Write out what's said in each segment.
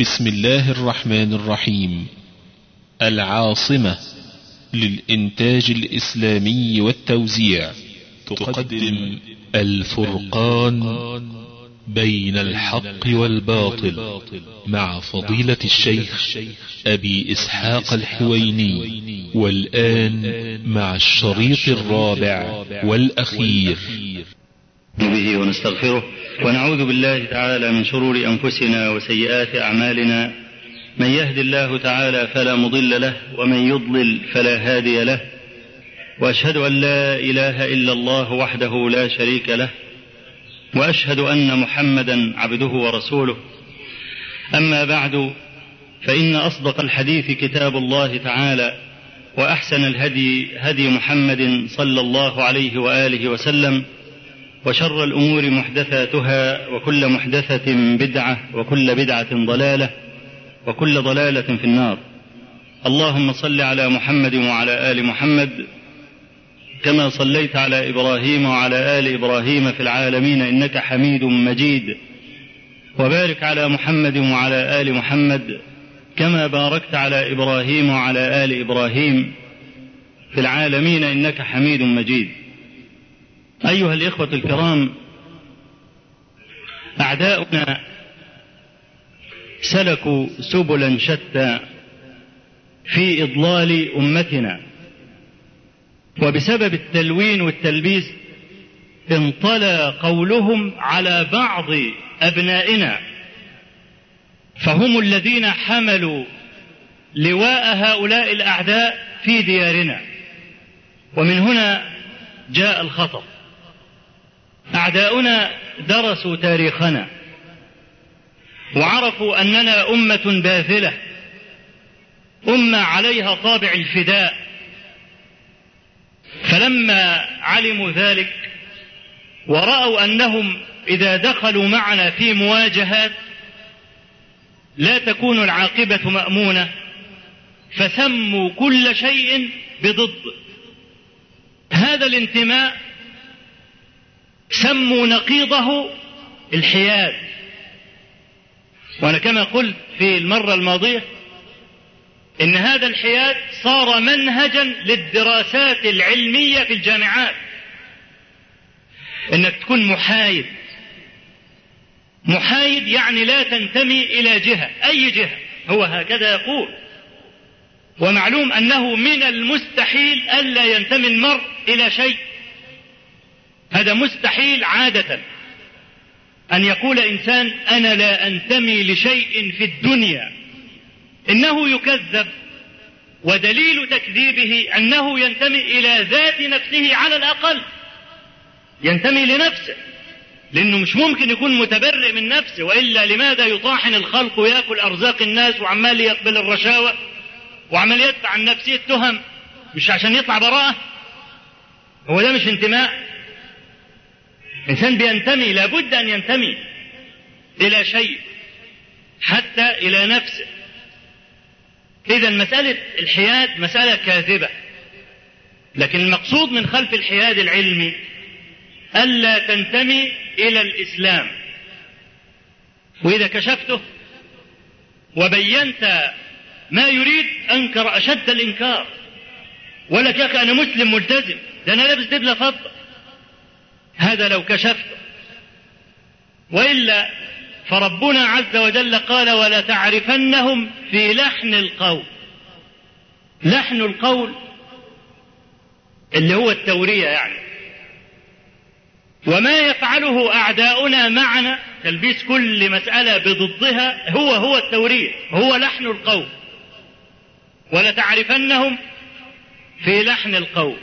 بسم الله الرحمن الرحيم. العاصمة للإنتاج الإسلامي والتوزيع تقدم الفرقان بين الحق والباطل مع فضيلة الشيخ أبي إسحاق الحويني والآن مع الشريط الرابع والأخير. به ونستغفره ونعوذ بالله تعالى من شرور أنفسنا وسيئات أعمالنا. من يهد الله تعالى فلا مضل له ومن يضلل فلا هادي له. وأشهد أن لا إله إلا الله وحده لا شريك له. وأشهد أن محمدا عبده ورسوله. أما بعد فإن أصدق الحديث كتاب الله تعالى وأحسن الهدي هدي محمد صلى الله عليه وآله وسلم وشر الأمور محدثاتها وكل محدثة بدعة وكل بدعة ضلالة وكل ضلالة في النار. اللهم صل على محمد وعلى آل محمد كما صليت على إبراهيم وعلى آل إبراهيم في العالمين إنك حميد مجيد. وبارك على محمد وعلى آل محمد كما باركت على إبراهيم وعلى آل إبراهيم في العالمين إنك حميد مجيد. أيها الإخوة الكرام أعداؤنا سلكوا سبلا شتى في إضلال أمتنا. وبسبب التلوين والتلبيس انطلى قولهم على بعض أبنائنا فهم الذين حملوا لواء هؤلاء الأعداء في ديارنا. ومن هنا جاء الخطر أعداؤنا درسوا تاريخنا وعرفوا أننا أمة باذلة أمة عليها طابع الفداء. فلما علموا ذلك ورأوا أنهم إذا دخلوا معنا في مواجهات لا تكون العاقبة مأمونة فسموا كل شيء بضد. هذا الانتماء سموا نقيضه الحياد وأنا كما قلت في المرة الماضية إن هذا الحياد صار منهجا للدراسات العلمية في الجامعات. إنك تكون محايد. محايد يعني لا تنتمي إلى جهة أي جهة. هو هكذا يقول. ومعلوم أنه من المستحيل ألا ينتمي المرء إلى شيء. هذا مستحيل عادة. أن يقول إنسان أنا لا أنتمي لشيء في الدنيا. إنه يكذب ودليل تكذيبه أنه ينتمي إلى ذات نفسه على الأقل. ينتمي لنفسه لأنه مش ممكن يكون متبرئ من نفسه وإلا لماذا يطاحن الخلق ويأكل أرزاق الناس وعمال يقبل الرشاوى وعمال يدفع عن نفسه التهم؟ مش عشان يطلع براءة؟ هو ده مش انتماء؟ إنسان بينتمي لابد أن ينتمي إلى شيء حتى إلى نفسه. إذا مسألة الحياد مسألة كاذبة. لكن المقصود من خلف الحياد العلمي ألا تنتمي إلى الإسلام. وإذا كشفته وبينت ما يريد أنكر أشد الإنكار. ولك يا أخي أنا مسلم ملتزم ده أنا لابس دبلة فضة. هذا لو كشفت وإلا فربنا عز وجل قال ولا تعرفنهم في لحن القول. لحن القول اللي هو التورية يعني. وما يفعله أعداؤنا معنا تلبيس كل مسألة بضدها هو هو التورية هو لحن القول. ولتعرفنهم في لحن القول.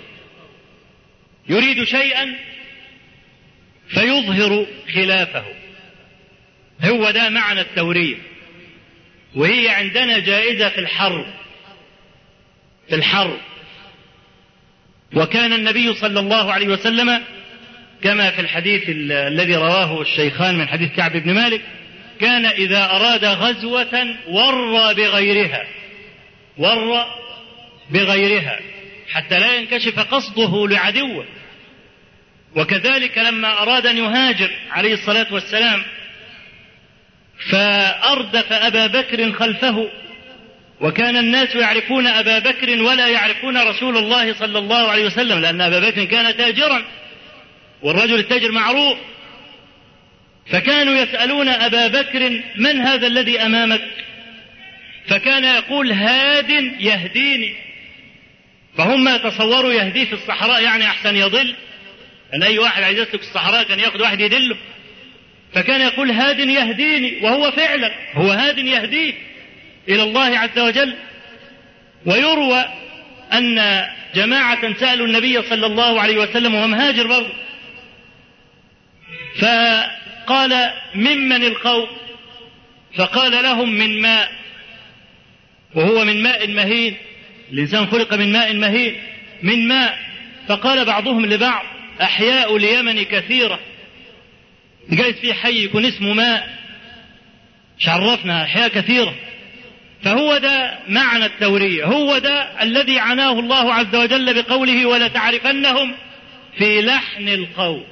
يريد شيئا فيظهر خلافه. هو ده معنى التورية وهي عندنا جائزة في الحرب. في الحرب. وكان النبي صلى الله عليه وسلم كما في الحديث الذي رواه الشيخان من حديث كعب بن مالك كان إذا أراد غزوة ور بغيرها. ور بغيرها. حتى لا ينكشف قصده لعدوه. وكذلك لما أراد أن يهاجر عليه الصلاة والسلام فأردف أبا بكر خلفه وكان الناس يعرفون أبا بكر ولا يعرفون رسول الله صلى الله عليه وسلم لأن أبا بكر كان تاجرا والرجل التاجر معروف. فكانوا يسألون أبا بكر من هذا الذي أمامك؟ فكان يقول هاد يهديني. فهم يتصوروا يهديه في الصحراء يعني أحسن يضل. أن أي واحد عايز يسلك الصحراء كان يأخذ واحد يدله. فكان يقول هاد يهديني وهو فعلا هو هاد يهديه إلى الله عز وجل. ويروى أن جماعة سألوا النبي صلى الله عليه وسلم وهو مهاجر برضه. فقال ممن القوم؟ فقال لهم من ماء. وهو من ماء مهين. الإنسان خلق من ماء مهين من ماء. فقال بعضهم لبعض أحياء اليمن كثيرة. جايز في حي يكون اسمه ماء. مش عرفنا أحياء كثيرة. فهو ده معنى التورية. هو ده الذي عناه الله عز وجل بقوله ولتعرفنهم في لحن القول.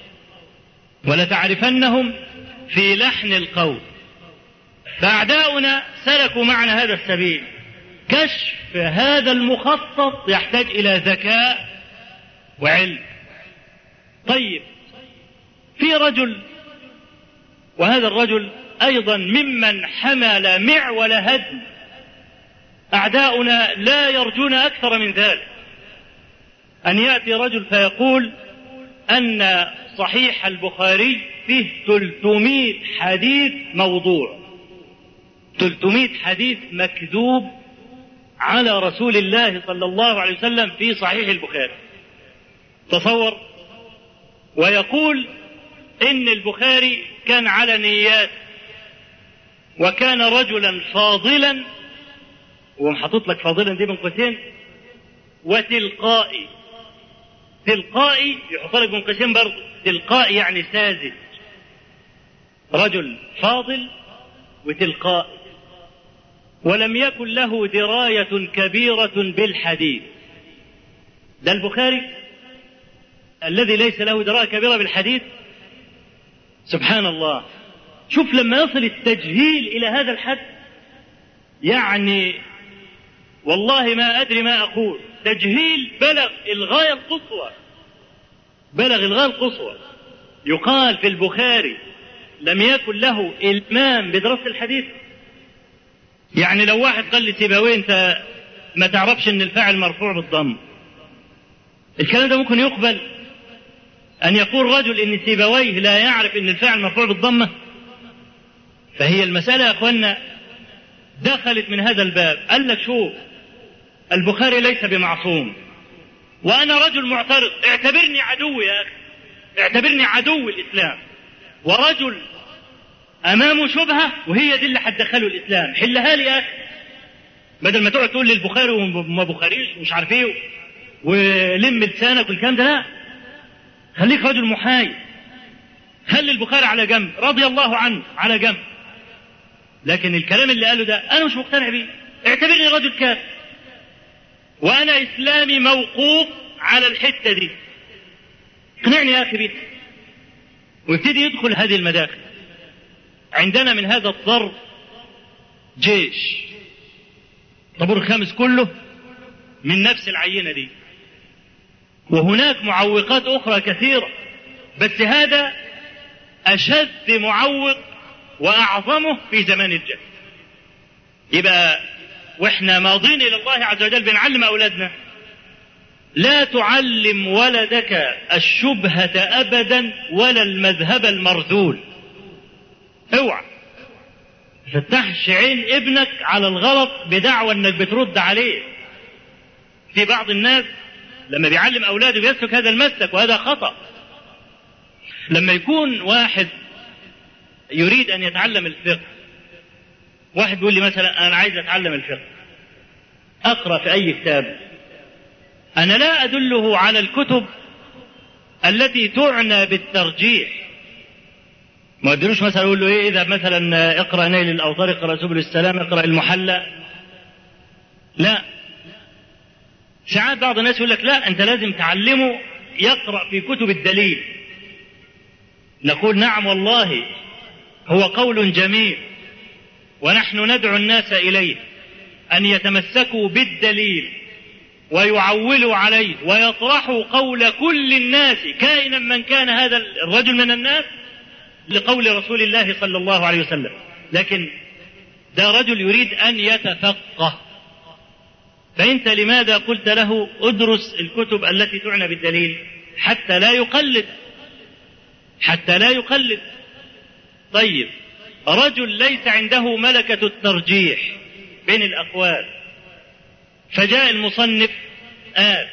ولتعرفنهم في لحن القول. فأعداؤنا سلكوا معنا هذا السبيل. كشف هذا المخطط يحتاج إلى ذكاء وعلم. طيب في رجل وهذا الرجل أيضا ممن حمل معول هدم. أعداؤنا لا يرجون أكثر من ذلك. أن يأتي رجل فيقول أن صحيح البخاري فيه 300 حديث موضوع. 300 حديث مكذوب على رسول الله صلى الله عليه وسلم في صحيح البخاري. تصور ويقول إن البخاري كان على نيات وكان رجلا فاضلا ومحطوط لك فاضلا دي بين قوسين وتلقائي تلقائي يحط لك بين قوسين برضه تلقائي يعني ساذج رجل فاضل وتلقائي ولم يكن له دراية كبيرة بالحديث. ده البخاري؟ الذي ليس له دراية كبيرة بالحديث؟ سبحان الله شوف لما يصل التجهيل إلى هذا الحد يعني والله ما أدري ما أقول. تجهيل بلغ الغاية القصوى. بلغ الغاية القصوى. يقال في البخاري لم يكن له إلمام بدراسة الحديث. يعني لو واحد قال لي سيبويه انت ما تعرفش إن الفاعل مرفوع بالضم. الكلام ده ممكن يقبل. أن يقول رجل إن سيبويه لا يعرف إن الفاعل مرفوع بالضمة فهي المسألة يا أخوانا دخلت من هذا الباب. قال لك شوف البخاري ليس بمعصوم. وأنا رجل معترض. اعتبرني عدو يا أخي. اعتبرني عدو الإسلام. ورجل امامه شبهة وهي دي اللي هتدخله الإسلام. حلها لي يا أخي. بدل ما تقعد تقول لي البخاري وما بخاريش ومش عارف إيه ولم لسانك والكلام ده لا. خليك رجل محايد؟ خلي البخاري على جنب؟ رضي الله عنه على جنب. لكن الكلام اللي قاله ده أنا مش مقتنع بيه. اعتبرني رجل كافر وأنا إسلامي موقوف على الحتة دي. اقنعني يا أخي بيه ويبتدي يدخل هذه المداخل. عندنا من هذا الضرب جيش. طابور الخامس كله من نفس العينة دي. وهناك معوقات أخرى كثيرة بس هذا أشد معوق وأعظمه في زمان الجهل. يبقى وإحنا ماضين إلى الله عز وجل بنعلم أولادنا. لا تعلم ولدك الشبهة أبدا ولا المذهب المرذول. اوعى. فتحش عين ابنك على الغلط بدعوى إنك بترد عليه. في بعض الناس لما بيعلم أولاده بيسلك هذا المسلك وهذا خطأ. لما يكون واحد يريد أن يتعلم الفقه واحد بيقول لي مثلا أنا عايز أتعلم الفقه أقرأ في أي كتاب. أنا لا أدله على الكتب التي تعنى بالترجيح. ما ادلوش مثلا أقول له إيه إذا مثلا اقرأ نيل الاوطار اقرأ سبل السلام اقرأ المحلى. لا. ساعات بعض الناس يقول لك لا انت لازم تعلمه يقرأ في كتب الدليل. نقول نعم والله هو قول جميل ونحن ندعو الناس إليه أن يتمسكوا بالدليل ويعولوا عليه ويطرحوا قول كل الناس كائنا من كان هذا الرجل من الناس لقول رسول الله صلى الله عليه وسلم. لكن ده رجل يريد أن يتفقه. فأنت لماذا قلت له ادرس الكتب التي تعنى بالدليل حتى لا يقلد؟ حتى لا يقلد. طيب رجل ليس عنده ملكة الترجيح بين الأقوال. فجاء المصنف قال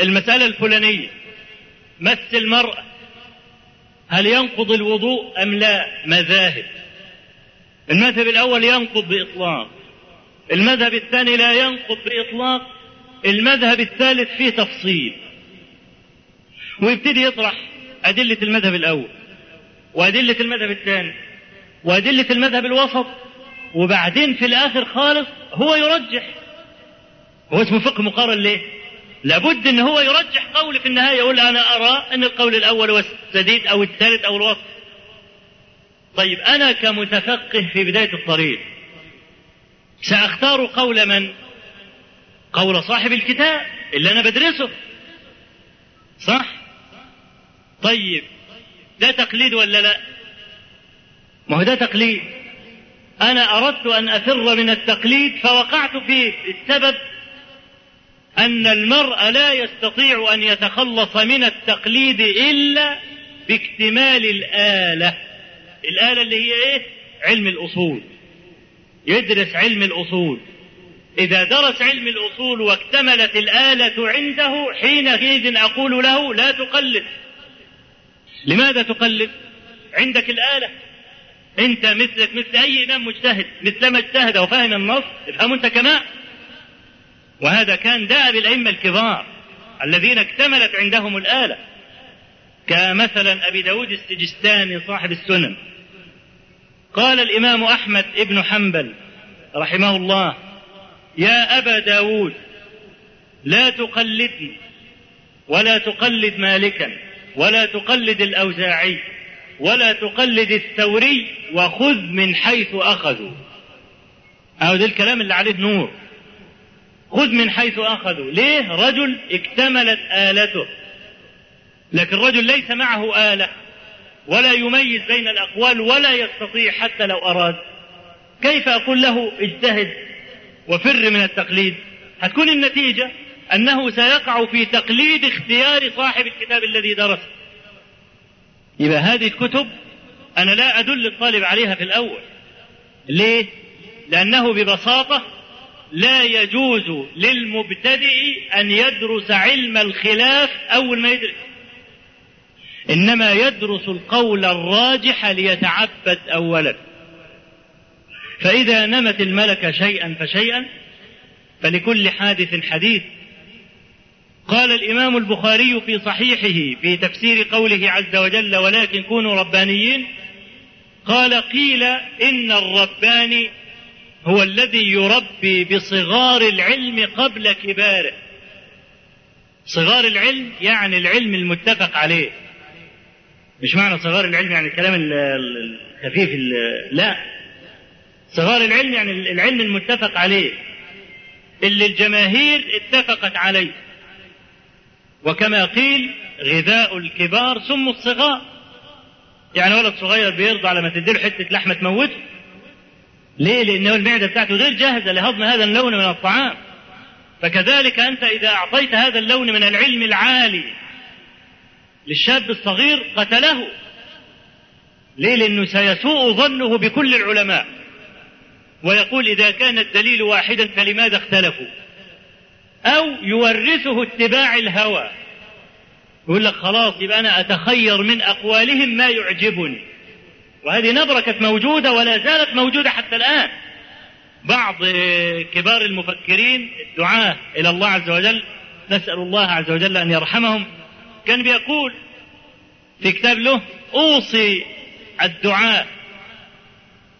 المسألة الفلانية مس المرأة هل ينقض الوضوء أم لا؟ مذاهب. المذهب الأول ينقض بإطلاق. المذهب الثاني لا ينقض بإطلاق المذهب الثالث فيه تفصيل ويبتدي يطرح أدلة المذهب الأول وأدلة المذهب الثاني وأدلة المذهب الوسط وبعدين في الآخر خالص هو يرجح هو اسمه فقه مقارن ليه؟ لابد إن هو يرجح قول في النهاية يقول أنا أرى أن القول الأول هو السديد أو الثالث أو الوسط. طيب أنا كمتفقه في بداية الطريق سأختار قول من؟ قول صاحب الكتاب اللي أنا بدرسه. صح؟ طيب ده تقليد ولا لا؟ ما هو ده تقليد. أنا أردت أن أفر من التقليد فوقعت فيه السبب أن المرء لا يستطيع أن يتخلص من التقليد إلا باكتمال الآلة الآلة اللي هي إيه؟ علم الأصول يدرس علم الأصول. إذا درس علم الأصول واكتملت الآلة عنده حينئذ أقول له لا تقلد. لماذا تقلد؟ عندك الآلة. أنت مثلك مثل أي إمام مجتهد مثلما اجتهد وفهم النص افهم أنت كمان وهذا كان دأب الأئمة الكبار الذين اكتملت عندهم الآلة. كمثلا أبي داود السجستاني صاحب السنن. قال الإمام أحمد ابن حنبل رحمه الله يا أبا داود لا تقلدني ولا تقلد مالكا ولا تقلد الأوزاعي ولا تقلد الثوري وخذ من حيث أخذوا. أو ده الكلام اللي عليه نور. خذ من حيث أخذوا. ليه؟ رجل اكتملت آلته. لكن رجل ليس معه آلة. ولا يميز بين الأقوال ولا يستطيع حتى لو أراد. كيف أقول له اجتهد وفر من التقليد؟ هتكون النتيجة أنه سيقع في تقليد اختيار صاحب الكتاب الذي درسه يبقى هذه الكتب أنا لا أدل الطالب عليها في الأول. ليه؟ لأنه ببساطة لا يجوز للمبتدئ أن يدرس علم الخلاف أول ما يدرس إنما يدرس القول الراجح ليتعبد أولا فإذا نمت الملكة شيئا فشيئا فلكل حادث حديث. قال الإمام البخاري في صحيحه في تفسير قوله عز وجل ولكن كونوا ربانيين قال قيل إن الرباني هو الذي يربي بصغار العلم قبل كباره. صغار العلم يعني العلم المتفق عليه. مش معنى صغار العلم يعني الكلام الخفيف لا. صغار العلم يعني العلم المتفق عليه. اللي الجماهير اتفقت عليه. وكما قيل غذاء الكبار سم الصغار. يعني ولد صغير بيرضى على ما تديله حتة لحمة تموته. ليه؟ لأنه المعدة بتاعته غير جاهزة لهضم هذا اللون من الطعام. فكذلك أنت إذا أعطيت هذا اللون من العلم العالي للشاب الصغير قتله. ليه؟ لأنه سيسوء ظنه بكل العلماء. ويقول إذا كان الدليل واحدا فلماذا اختلفوا؟ أو يورثه اتباع الهوى. يقول لك خلاص يبقى أنا أتخير من أقوالهم ما يعجبني. وهذه نبرة كانت موجودة ولا زالت موجودة حتى الآن بعض كبار المفكرين الدعاة إلى الله عز وجل نسأل الله عز وجل أن يرحمهم كان بيقول في كتاب له أوصي الدعاة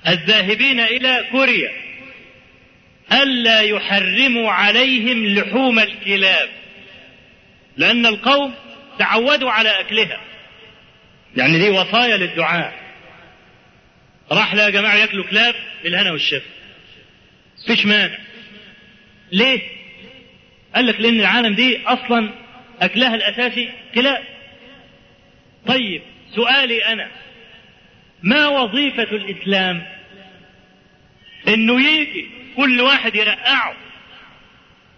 الذاهبين إلى كوريا ألا يحرموا عليهم لحوم الكلاب لأن القوم تعودوا على أكلها. يعني دي وصايا للدعاة راح لا يا جماعة ياكلوا كلاب بالهنا والشفا. فيش مانع. ليه؟ قال لك لأن العالم دي أصلا أكلها الأساسي كلاب طيب سؤالي أنا. ما وظيفة الإسلام؟ إنه يجي كل واحد يرقعه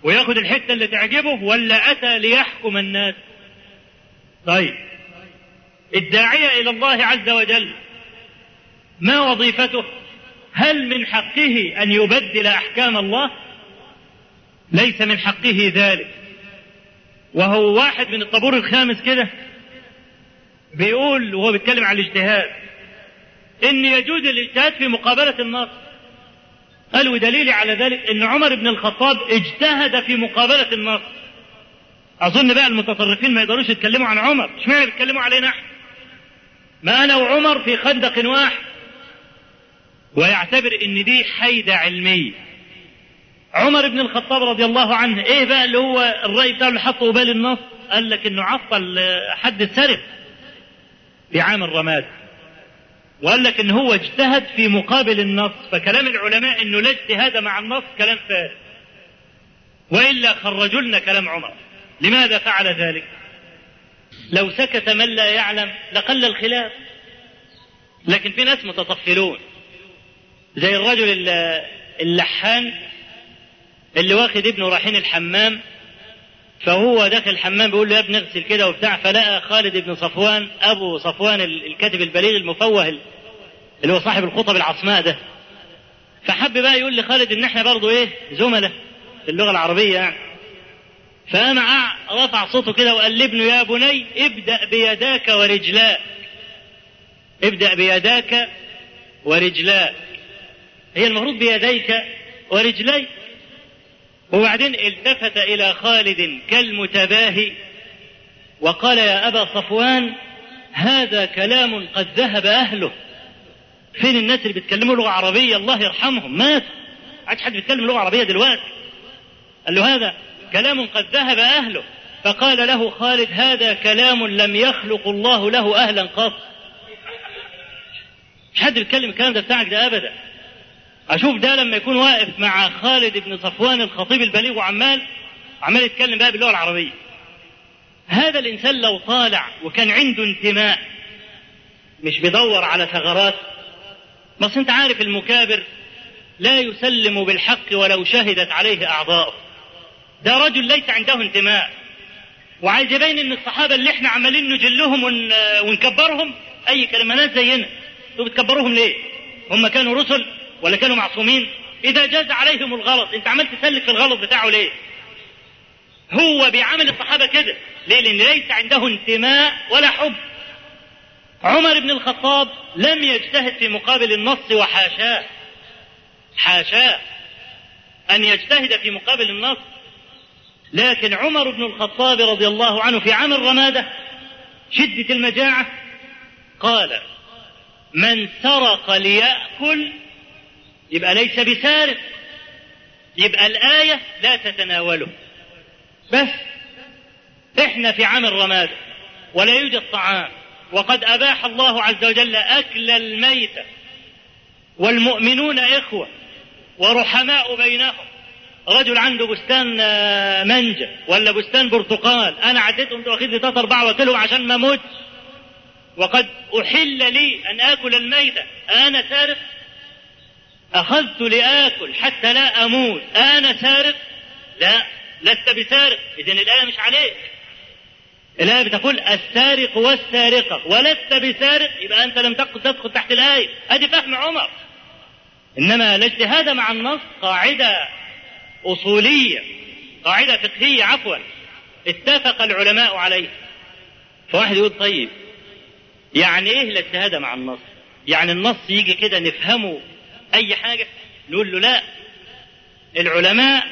وياخد الحتة اللي تعجبه ولا أتى ليحكم الناس؟ طيب. الداعية إلى الله عز وجل ما وظيفته؟ هل من حقه أن يبدل أحكام الله؟ ليس من حقه ذلك. وهو واحد من الطابور الخامس كده بيقول وهو بيتكلم عن الاجتهاد إن يجوز الاجتهاد في مقابلة النص. قال ودليلي على ذلك إن عمر بن الخطاب اجتهد في مقابلة النص. أظن بقى المتطرفين ما يقدروش يتكلموا عن عمر اشمعنى بيتكلموا علينا إحنا؟ ما أنا وعمر في خندق واحد ويعتبر إن دي حيدة علمية. عمر بن الخطاب رضي الله عنه إيه بقى اللي هو الرأي بتاعه اللي حطه قبال النص؟ قال لك إنه عطل حد السرق في عام الرماد. وقال لك إن هو اجتهد في مقابل النص فكلام العلماء إنه لا اجتهاد مع النص كلام فارغ. وإلا خرجوا لنا كلام عمر. لماذا فعل ذلك؟ لو سكت من لا يعلم لقل الخلاف. لكن في ناس متطفلون زي الرجل اللحان اللي واخد ابنه رايحين الحمام فهو داخل الحمام بيقول له يا ابني اغسل كده وبتاع فلقى خالد بن صفوان أبو صفوان الكاتب البليغ المفوه اللي هو صاحب الخطب العصماء ده. فحب بقى يقول لخالد إن إحنا برضه إيه زملاء في اللغة العربية يعني. فقام رفع صوته كده وقال لابنه يا بني ابدأ بيداك ورجلاك ابدأ بيداك ورجلاك هي المفروض بيديك ورجليك. وبعدين التفت إلى خالد كالمتباهي وقال يا أبا صفوان هذا كلام قد ذهب أهله. فين الناس اللي بيتكلموا لغة عربية؟ الله يرحمهم. مات. عادش حد بيتكلم لغة عربية دلوقتي. قال له هذا كلام قد ذهب أهله. فقال له خالد هذا كلام لم يخلق الله له أهلا قط مش حد بيتكلم الكلام ده بتاعك ده أبدا. أشوف ده لما يكون واقف مع خالد بن صفوان الخطيب البليغ وعمال عمال يتكلم بقى باللغة العربية. هذا الإنسان لو طالع وكان عنده انتماء مش بيدور على ثغرات. بس أنت عارف المكابر لا يسلم بالحق ولو شهدت عليه أعضاؤه. ده رجل ليس عنده انتماء. وعايز يبين إن الصحابة اللي إحنا عمالين نجلهم ون... ونكبرهم أي كلمات زينا. أنتوا بتكبروهم ليه؟ هم كانوا رسل ولا كانوا معصومين؟ إذا جاز عليهم الغلط أنت عمال تسلك الغلط بتاعه ليه؟ هو بيعامل الصحابة كده. ليه؟ لأن ليس عنده انتماء ولا حب. عمر بن الخطاب لم يجتهد في مقابل النص وحاشاه. حاشاه أن يجتهد في مقابل النص. لكن عمر بن الخطاب رضي الله عنه في عام الرمادة شدة المجاعة قال من سرق ليأكل يبقى ليس بسارق. يبقى الآية لا تتناوله. بس إحنا في عام الرمادة ولا يوجد طعام. وقد أباح الله عز وجل أكل الميتة والمؤمنون إخوة ورحماء بينهم. رجل عنده بستان منجة ولا بستان برتقال. أنا عديتهم واخد لي ثلاثة أربعة وأكلهم عشان ما أموتش. وقد أحل لي أن آكل الميتة. أنا سارق أخذت لآكل حتى لا أموت. أنا سارق؟ لا لست بسارق. إذن الآية مش عليك. الآية بتقول السارق والسارقة. ولست بسارق؟ يبقى أنت لم تدخل تحت الآية. هذه فهم عمر. إنما الاجتهاد مع النص قاعدة أصولية قاعدة فقهية عفوا. اتفق العلماء عليه. فواحد يقول طيب يعني إيه الاجتهاد مع النص؟ يعني النص يجي كده نفهمه أي حاجة؟ نقول له لا. العلماء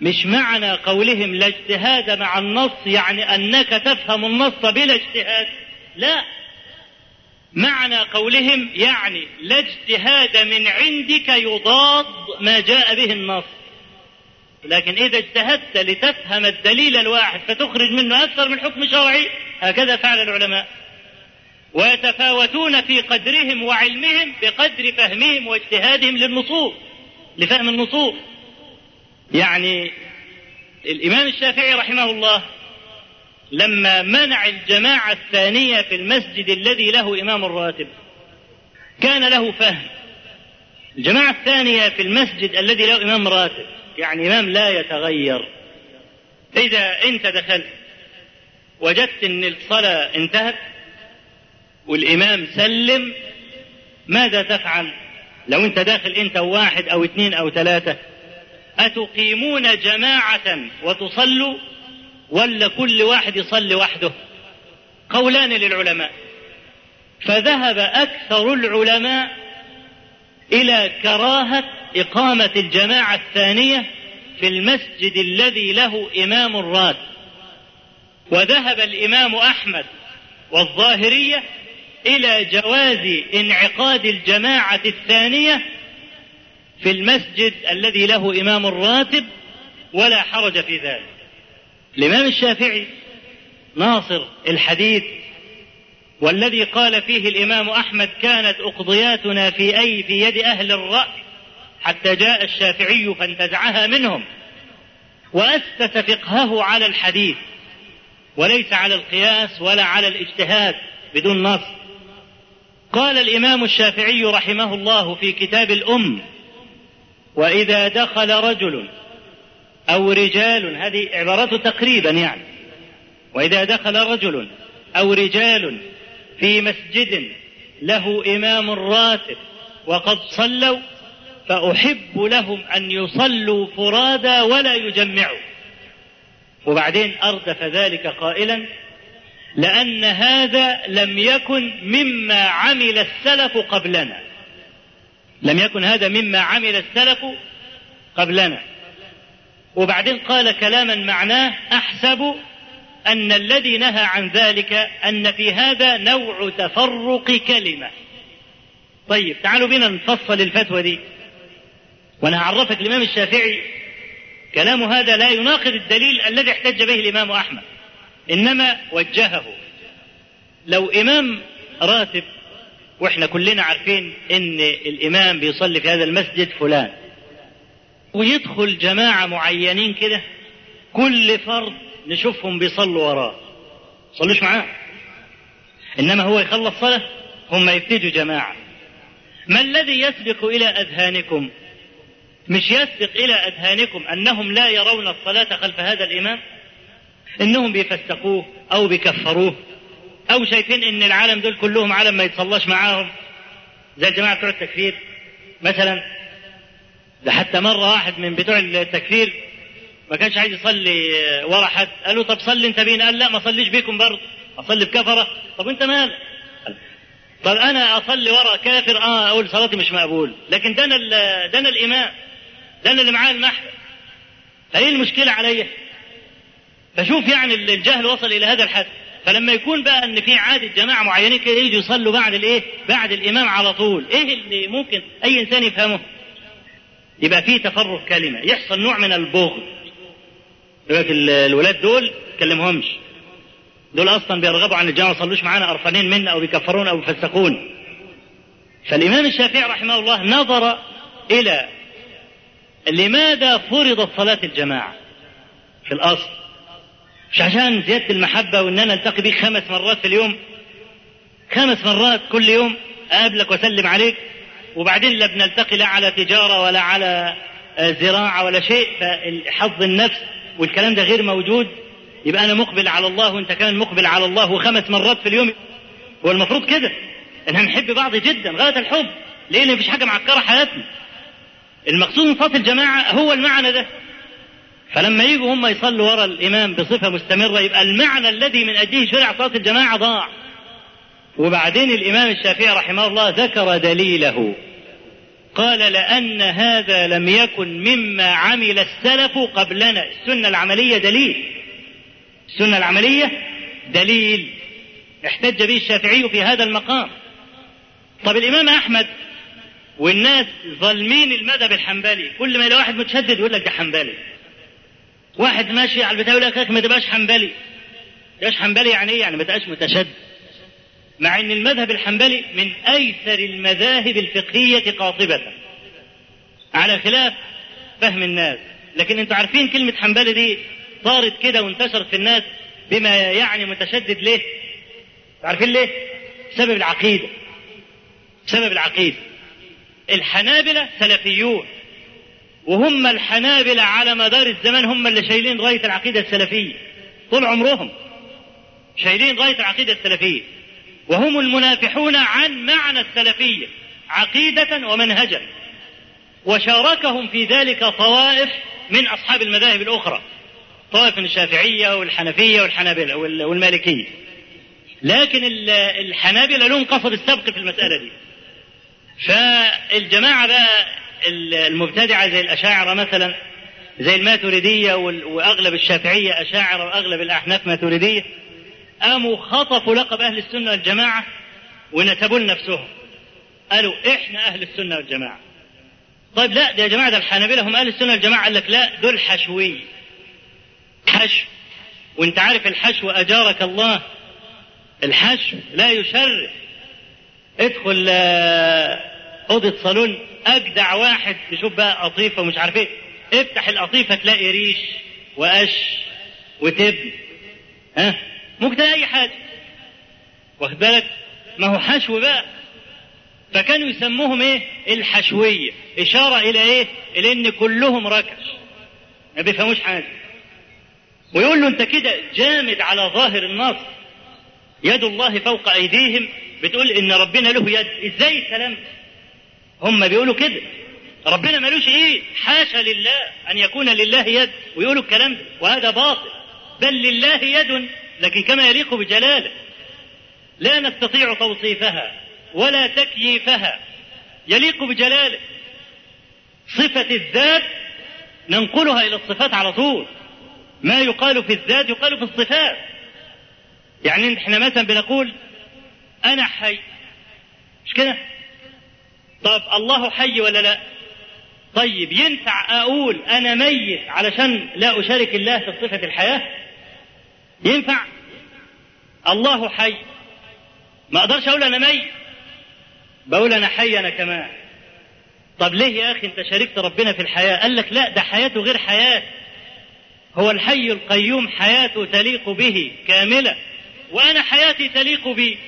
مش معنى قولهم لا اجتهاد مع النص يعني أنك تفهم النص بلا اجتهاد. لا. معنى قولهم يعني لا اجتهاد من عندك يضاد ما جاء به النص. لكن إذا اجتهدت لتفهم الدليل الواحد فتخرج منه أكثر من حكم شرعي هكذا فعل العلماء. ويتفاوتون في قدرهم وعلمهم بقدر فهمهم واجتهادهم للنصوص لفهم النصوص. يعني الإمام الشافعي رحمه الله لما منع الجماعة الثانية في المسجد الذي له إمام راتب كان له فهم. الجماعة الثانية في المسجد الذي له إمام راتب يعني إمام لا يتغير. إذا أنت دخلت وجدت أن الصلاة انتهت والإمام سلم ماذا تفعل؟ لو أنت داخل أنت واحد أو اثنين أو ثلاثة أتقيمون جماعة وتصلوا ولا كل واحد يصلي وحده؟ قولان للعلماء. فذهب أكثر العلماء إلى كراهة إقامة الجماعة الثانية في المسجد الذي له إمام راد وذهب الإمام أحمد والظاهرية إلى جواز انعقاد الجماعة الثانية في المسجد الذي له إمام راتب ولا حرج في ذلك. الإمام الشافعي ناصر الحديث والذي قال فيه الإمام أحمد كانت أقضياتنا في أي في يد أهل الرأي حتى جاء الشافعي فانتزعها منهم وأسس فقهه على الحديث وليس على القياس ولا على الاجتهاد بدون نص. قال الإمام الشافعي رحمه الله في كتاب الأم وإذا دخل رجل أو رجال هذه عبارته تقريبا يعني وإذا دخل رجل أو رجال في مسجد له إمام راتب وقد صلوا فأحب لهم أن يصلوا فرادى ولا يجمعوا. وبعدين أردف ذلك قائلا لأن هذا لم يكن مما عمل السلف قبلنا. لم يكن هذا مما عمل السلف قبلنا. وبعدين قال كلاما معناه أحسب أن الذي نهى عن ذلك أن في هذا نوع تفرق كلمة. طيب تعالوا بنا نفصل الفتوى دي. وأنا هعرفك الإمام الشافعي كلام هذا لا يناقض الدليل الذي احتج به الإمام أحمد. إنما وجهه. لو إمام راتب وإحنا كلنا عارفين إن الإمام بيصلي في هذا المسجد فلان. ويدخل جماعة معينين كده كل فرد نشوفهم بيصلوا وراه. صلوش معاه. إنما هو يخلص صلاة هم يبتدوا جماعة. ما الذي يسبق إلى أذهانكم؟ مش يسبق إلى أذهانكم أنهم لا يرون الصلاة خلف هذا الإمام؟ انهم بيفسقوه أو بيكفروه. أو شايفين ان العالم دول كلهم عالم ما يتصلاش معاهم. زي الجماعة بتوع التكفير. مثلا ده حتى مرة واحد من بتوع التكفير ما كانش عايز يصلي ورا حد. قال له طب صلي انت بينا. قال لا ما اصليش بيكم برضه. أصلي بكفرة. طب انت مالك؟ طب أنا أصلي ورا كافر؟ آه أقول صلاتي مش مقبول. لكن ده أنا ده أنا الإمام. ده أنا اللي معاه المحفل فإيه المشكلة عليا؟ فشوف يعني الجهل وصل إلى هذا الحد فلما يكون بقى إن في عادة جماعة معينين كده يجوا يصلوا بعد الإيه؟ بعد الإمام على طول، إيه اللي ممكن أي إنسان يفهمه؟ يبقى في تفرق كلمة، يحصل نوع من البغض. يقول الولاد دول كلمهمش. دول أصلا بيرغبوا عن الجماعة ما يصلوش معانا قرفانين منا أو بيكفرون أو بيفسقون. فالإمام الشافعي رحمه الله نظر إلى لماذا فرضت صلاة الجماعة في الأصل مش عشان زيادة المحبة وإن أنا ألتقي بيك خمس مرات في اليوم؟ خمس مرات كل يوم أقابلك وأسلم عليك وبعدين لا بنلتقي لا على تجارة ولا على زراعة ولا شيء فحظ النفس والكلام ده غير موجود. يبقى أنا مقبل على الله وأنت كمان مقبل على الله وخمس مرات في اليوم. هو المفروض كده. إن هنحب بعض جدا غاية الحب. ليه؟ لأن مفيش حاجة معكرة حياتنا. المقصود من صلاة الجماعة هو المعنى ده. فلما يجوا هم يصلوا وراء الإمام بصفة مستمرة يبقى المعنى الذي من أجله شرع صلاة الجماعة ضاع. وبعدين الإمام الشافعي رحمه الله ذكر دليله. قال لأن هذا لم يكن مما عمل السلف قبلنا. السنة العملية دليل. السنة العملية دليل. احتج به الشافعي في هذا المقام. طب الإمام أحمد والناس ظالمين المذهب الحنبلي. كل ما يلاقي واحد متشدد يقول لك ده حنبلي. واحد ماشي على البتاع يقول لك ما تبقاش حنبلي. تبقاش حنبلي يعني إيه؟ يعني ما تبقاش متشدد. مع إن المذهب الحنبلي من أيسر المذاهب الفقهية قاطبة. على خلاف فهم الناس. لكن أنتوا عارفين كلمة حنبلي دي صارت كده وانتشرت في الناس بما يعني متشدد ليه؟ عارفين ليه؟ سبب العقيدة. سبب العقيدة. الحنابلة سلفيون. وهم الحنابلة على مدار الزمان هم اللي شايلين راية العقيدة السلفية. طول عمرهم شايلين راية العقيدة السلفية. وهم المنافحون عن معنى السلفية عقيدة ومنهجا. وشاركهم في ذلك طوائف من أصحاب المذاهب الأخرى. طائف من الشافعية والحنفية والحنابلة والمالكية. لكن الحنابلة لهم قصد السبق في المسألة دي. فالجماعة بقى المبتدعة زي الأشاعرة مثلا زي الماتريدية وأغلب الشافعية أشاعرة وأغلب الأحناف ماتريدية قاموا خطفوا لقب أهل السنة والجماعة ونسبوا لنفسهم. قالوا إحنا أهل السنة والجماعة. طيب لا ده يا جماعة ده الحنابلة هم أهل السنة والجماعة. قال لك لا دول حشوية حشو. وأنت عارف الحشو أجارك الله. الحشو لا يشرف. ادخل أوضة صالون. أجدع واحد تشوف بقى قطيفة ومش عارف إيه. افتح القطيفة تلاقي ريش وقش وتبن. ها؟ ممكن تلاقي أي حاجة. واخد بالك؟ ما هو حشو بقى. فكانوا يسموهم إيه؟ الحشوية. إشارة إلى إيه؟ إلى إن كلهم ركش. ما بيفهموش حاجة. ويقول له أنت كده جامد على ظاهر النص. يد الله فوق أيديهم. بتقول إن ربنا له يد. إزاي الكلام هم بيقولوا كده. ربنا ملوش ايد حاشا لله أن يكون لله يد. ويقولوا الكلام ده. وهذا باطل. بل لله يد لكن كما يليق بجلاله. لا نستطيع توصيفها ولا تكييفها. يليق بجلاله. صفة الذات ننقلها إلى الصفات على طول. ما يقال في الذات يقال في الصفات. يعني إحنا مثلا بنقول أنا حي. مش كده؟ طب الله حي ولا لا؟ طيب ينفع أقول أنا ميت علشان لا أشارك الله في صفة الحياة؟ ينفع؟ الله حي ما أقدرش أقول أنا ميت بقول أنا حي أنا كمان طب ليه يا أخي أنت شاركت ربنا في الحياة؟ قال لك لا ده حياته غير حياة هو الحي القيوم حياته تليق به كاملة وأنا حياتي تليق بي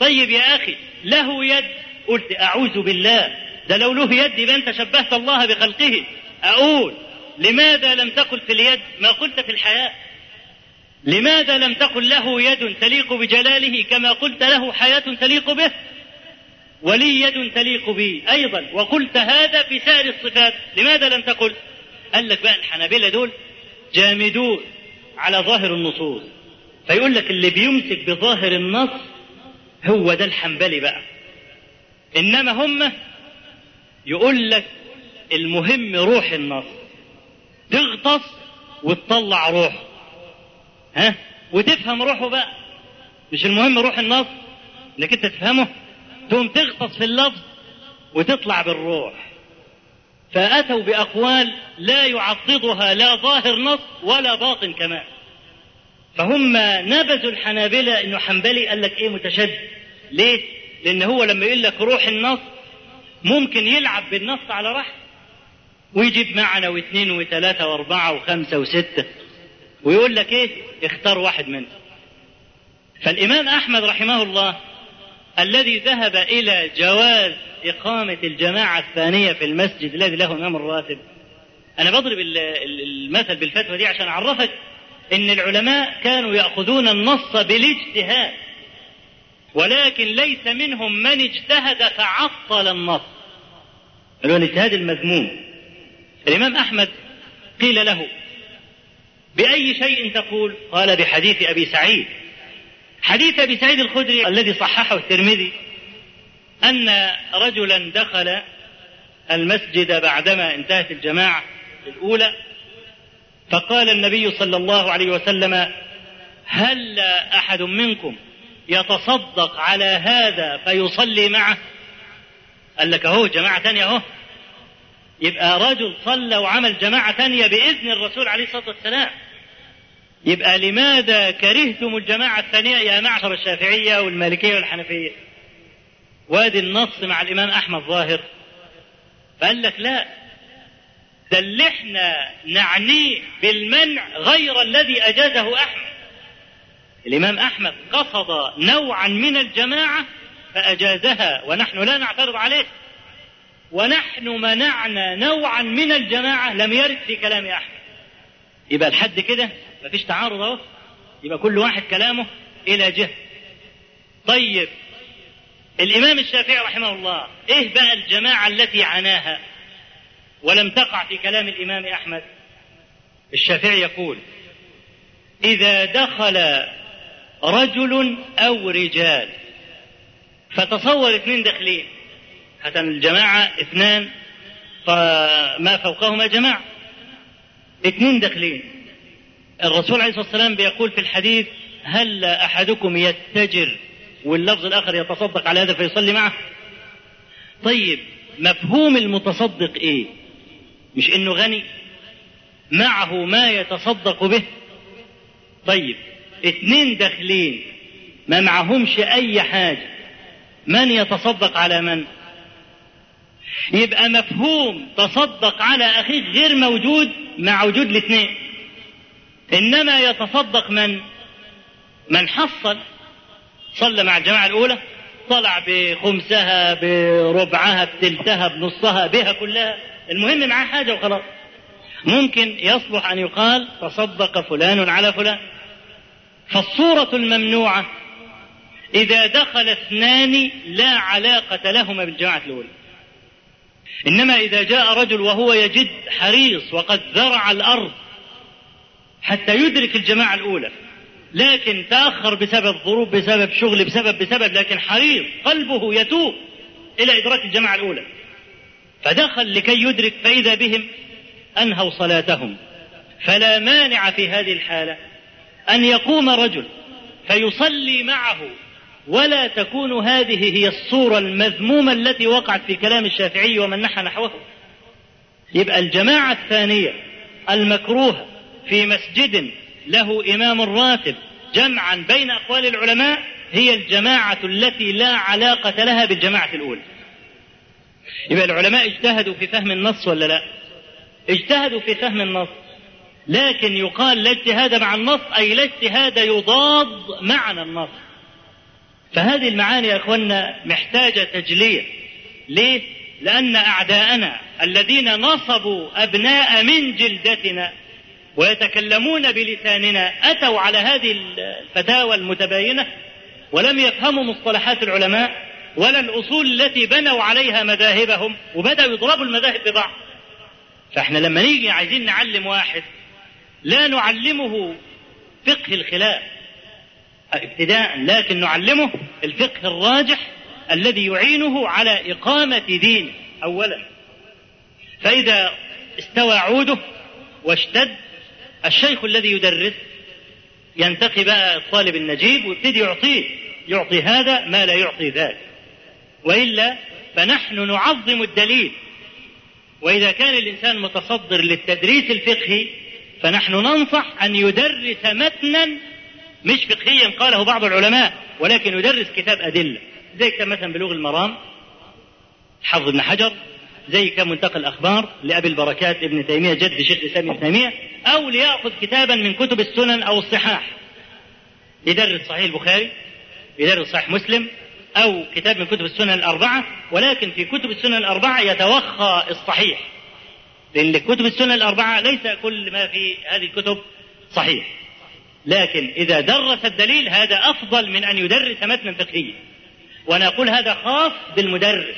طيب يا أخي له يد قلت أعوذ بالله. ده لو له يد يبقى أنت شبهت الله بخلقه. أقول لماذا لم تقل في اليد ما قلت في الحياة لماذا لم تقل له يد تليق بجلاله كما قلت له حياة تليق به؟ ولي يد تليق بي أيضا. وقلت هذا في سائر الصفات. لماذا لم تقل؟ قال لك بقى الحنابلة دول جامدون على ظاهر النصوص. فيقول لك اللي بيمسك بظاهر النص هو ده الحنبلي بقى. إنما هم يقول لك المهم روح النص تغطس وتطلع روحه ها؟ وتفهم روحه بقى. مش المهم روح النص إنك أنت تفهمه. تقوم تغطس في اللفظ وتطلع بالروح. فأتوا بأقوال لا يعضدها لا ظاهر نص ولا باطن كمان. فهم نبذوا الحنابلة إنه حنبلي قال لك إيه متشدد. ليه؟ لأن هو لما يقول لك روح النص ممكن يلعب بالنص على راحته. ويجيب معنى واثنين وثلاثة وأربعة وخمسة وستة. ويقول لك إيه؟ اختار واحد منهم. فالإمام أحمد رحمه الله الذي ذهب إلى جواز إقامة الجماعة الثانية في المسجد الذي له امام الراتب أنا بضرب المثل بالفتوى دي عشان أعرفك إن العلماء كانوا يأخذون النص بالاجتهاد. ولكن ليس منهم من اجتهد فعطل النص. هو الاجتهاد المذموم. الإمام أحمد قيل له بأي شيء تقول؟ قال بحديث أبي سعيد. حديث أبي سعيد الخدري الذي صححه الترمذي أن رجلا دخل المسجد بعدما انتهت الجماعة الأولى فقال النبي صلى الله عليه وسلم هل أحد منكم يتصدق على هذا فيصلي معه. قال لك أهو جماعة ثانية أهو. يبقى رجل صلى وعمل جماعة ثانية بإذن الرسول عليه الصلاة والسلام. يبقى لماذا كرهتم الجماعة الثانية يا معشر الشافعية والمالكية والحنفية؟ وادي النص مع الإمام أحمد ظاهر. فقال لك لا. ده اللي إحنا نعنيه بالمنع غير الذي أجازه أحمد. الإمام أحمد قصد نوعا من الجماعة فأجازها ونحن لا نعترض عليه. ونحن منعنا نوعا من الجماعة لم يرد في كلام أحمد. يبقى لحد كده مفيش تعارض أهو. يبقى كل واحد كلامه إلى جهة. طيب الإمام الشافعي رحمه الله إيه بقى الجماعة التي عناها ولم تقع في كلام الإمام أحمد؟ الشافعي يقول إذا دخل رجل أو رجال. فتصور اثنين داخلين. حتى الجماعة اثنان فما فوقهما جماعة. اثنين داخلين. الرسول عليه الصلاة والسلام بيقول في الحديث هل أحدكم يتجر واللفظ الآخر يتصدق على هذا فيصلي معه؟ طيب مفهوم المتصدق إيه؟ مش إنه غني؟ معه ما يتصدق به؟ طيب اتنين داخلين ما معهمش أي حاجة. من يتصدق على من؟ يبقى مفهوم تصدق على أخيك غير موجود مع وجود الاثنين. إنما يتصدق من؟ من حصل. صلى مع الجماعة الأولى طلع بخمسها بربعها بتلتها بنصها بها كلها. المهم معاه حاجة وخلاص. ممكن يصلح أن يقال تصدق فلان على فلان. فالصورة الممنوعة إذا دخل اثنان لا علاقة لهما بالجماعة الأولى. إنما إذا جاء رجل وهو يجد حريص وقد زرع الأرض حتى يدرك الجماعة الأولى لكن تأخر بسبب ظروف بسبب شغل بسبب بسبب لكن حريص قلبه يتوب إلى إدراك الجماعة الأولى. فدخل لكي يدرك فإذا بهم أنهوا صلاتهم. فلا مانع في هذه الحالة أن يقوم رجل فيصلي معه ولا تكون هذه هي الصورة المذمومة التي وقعت في كلام الشافعي ومن نحى نحوه. يبقى الجماعة الثانية المكروهة في مسجد له إمام راتب جمعا بين أقوال العلماء هي الجماعة التي لا علاقة لها بالجماعة الأولى. يبقى العلماء اجتهدوا في فهم النص ولا لا؟ اجتهدوا في فهم النص. لكن يقال لا اجتهاد مع النص أي لا اجتهاد يضاد معنى النص. فهذه المعاني يا اخوانا محتاجة تجلية. ليه؟ لأن أعداءنا الذين نصبوا أبناء من جلدتنا ويتكلمون بلساننا أتوا على هذه الفتاوى المتباينة ولم يفهموا مصطلحات العلماء ولا الأصول التي بنوا عليها مذاهبهم وبدأوا يضربوا المذاهب ببعض. فإحنا لما نيجي عايزين نعلم واحد لا نعلمه فقه الخلاف. ابتداء لكن نعلمه الفقه الراجح الذي يعينه على إقامة دينه أولا. فإذا استوى عوده واشتد الشيخ الذي يدرس ينتقي بقى الطالب النجيب ويبتدي يعطيه يعطي هذا ما لا يعطي ذاك. وإلا فنحن نعظم الدليل. وإذا كان الإنسان متصدر للتدريس الفقهي فنحن ننصح أن يدرس متنا مش فقهيا قاله بعض العلماء ولكن يدرس كتاب أدلة. زي كتاب مثلا بلوغ المرام حفظ ابن حجر زي كتاب منتقى الأخبار لأبي البركات ابن تيمية جد شيخ الإسلام ابن تيمية أو ليأخذ كتابا من كتب السنن أو الصحاح. يدرس صحيح البخاري يدرس صحيح مسلم أو كتاب من كتب السنن الأربعة ولكن في كتب السنن الأربعة يتوخى الصحيح. لأن كتب السنن الأربعة ليس كل ما في هذه الكتب صحيح. لكن إذا درس الدليل هذا أفضل من أن يدرس متنا فقهيا. وأنا أقول هذا خاص بالمدرس.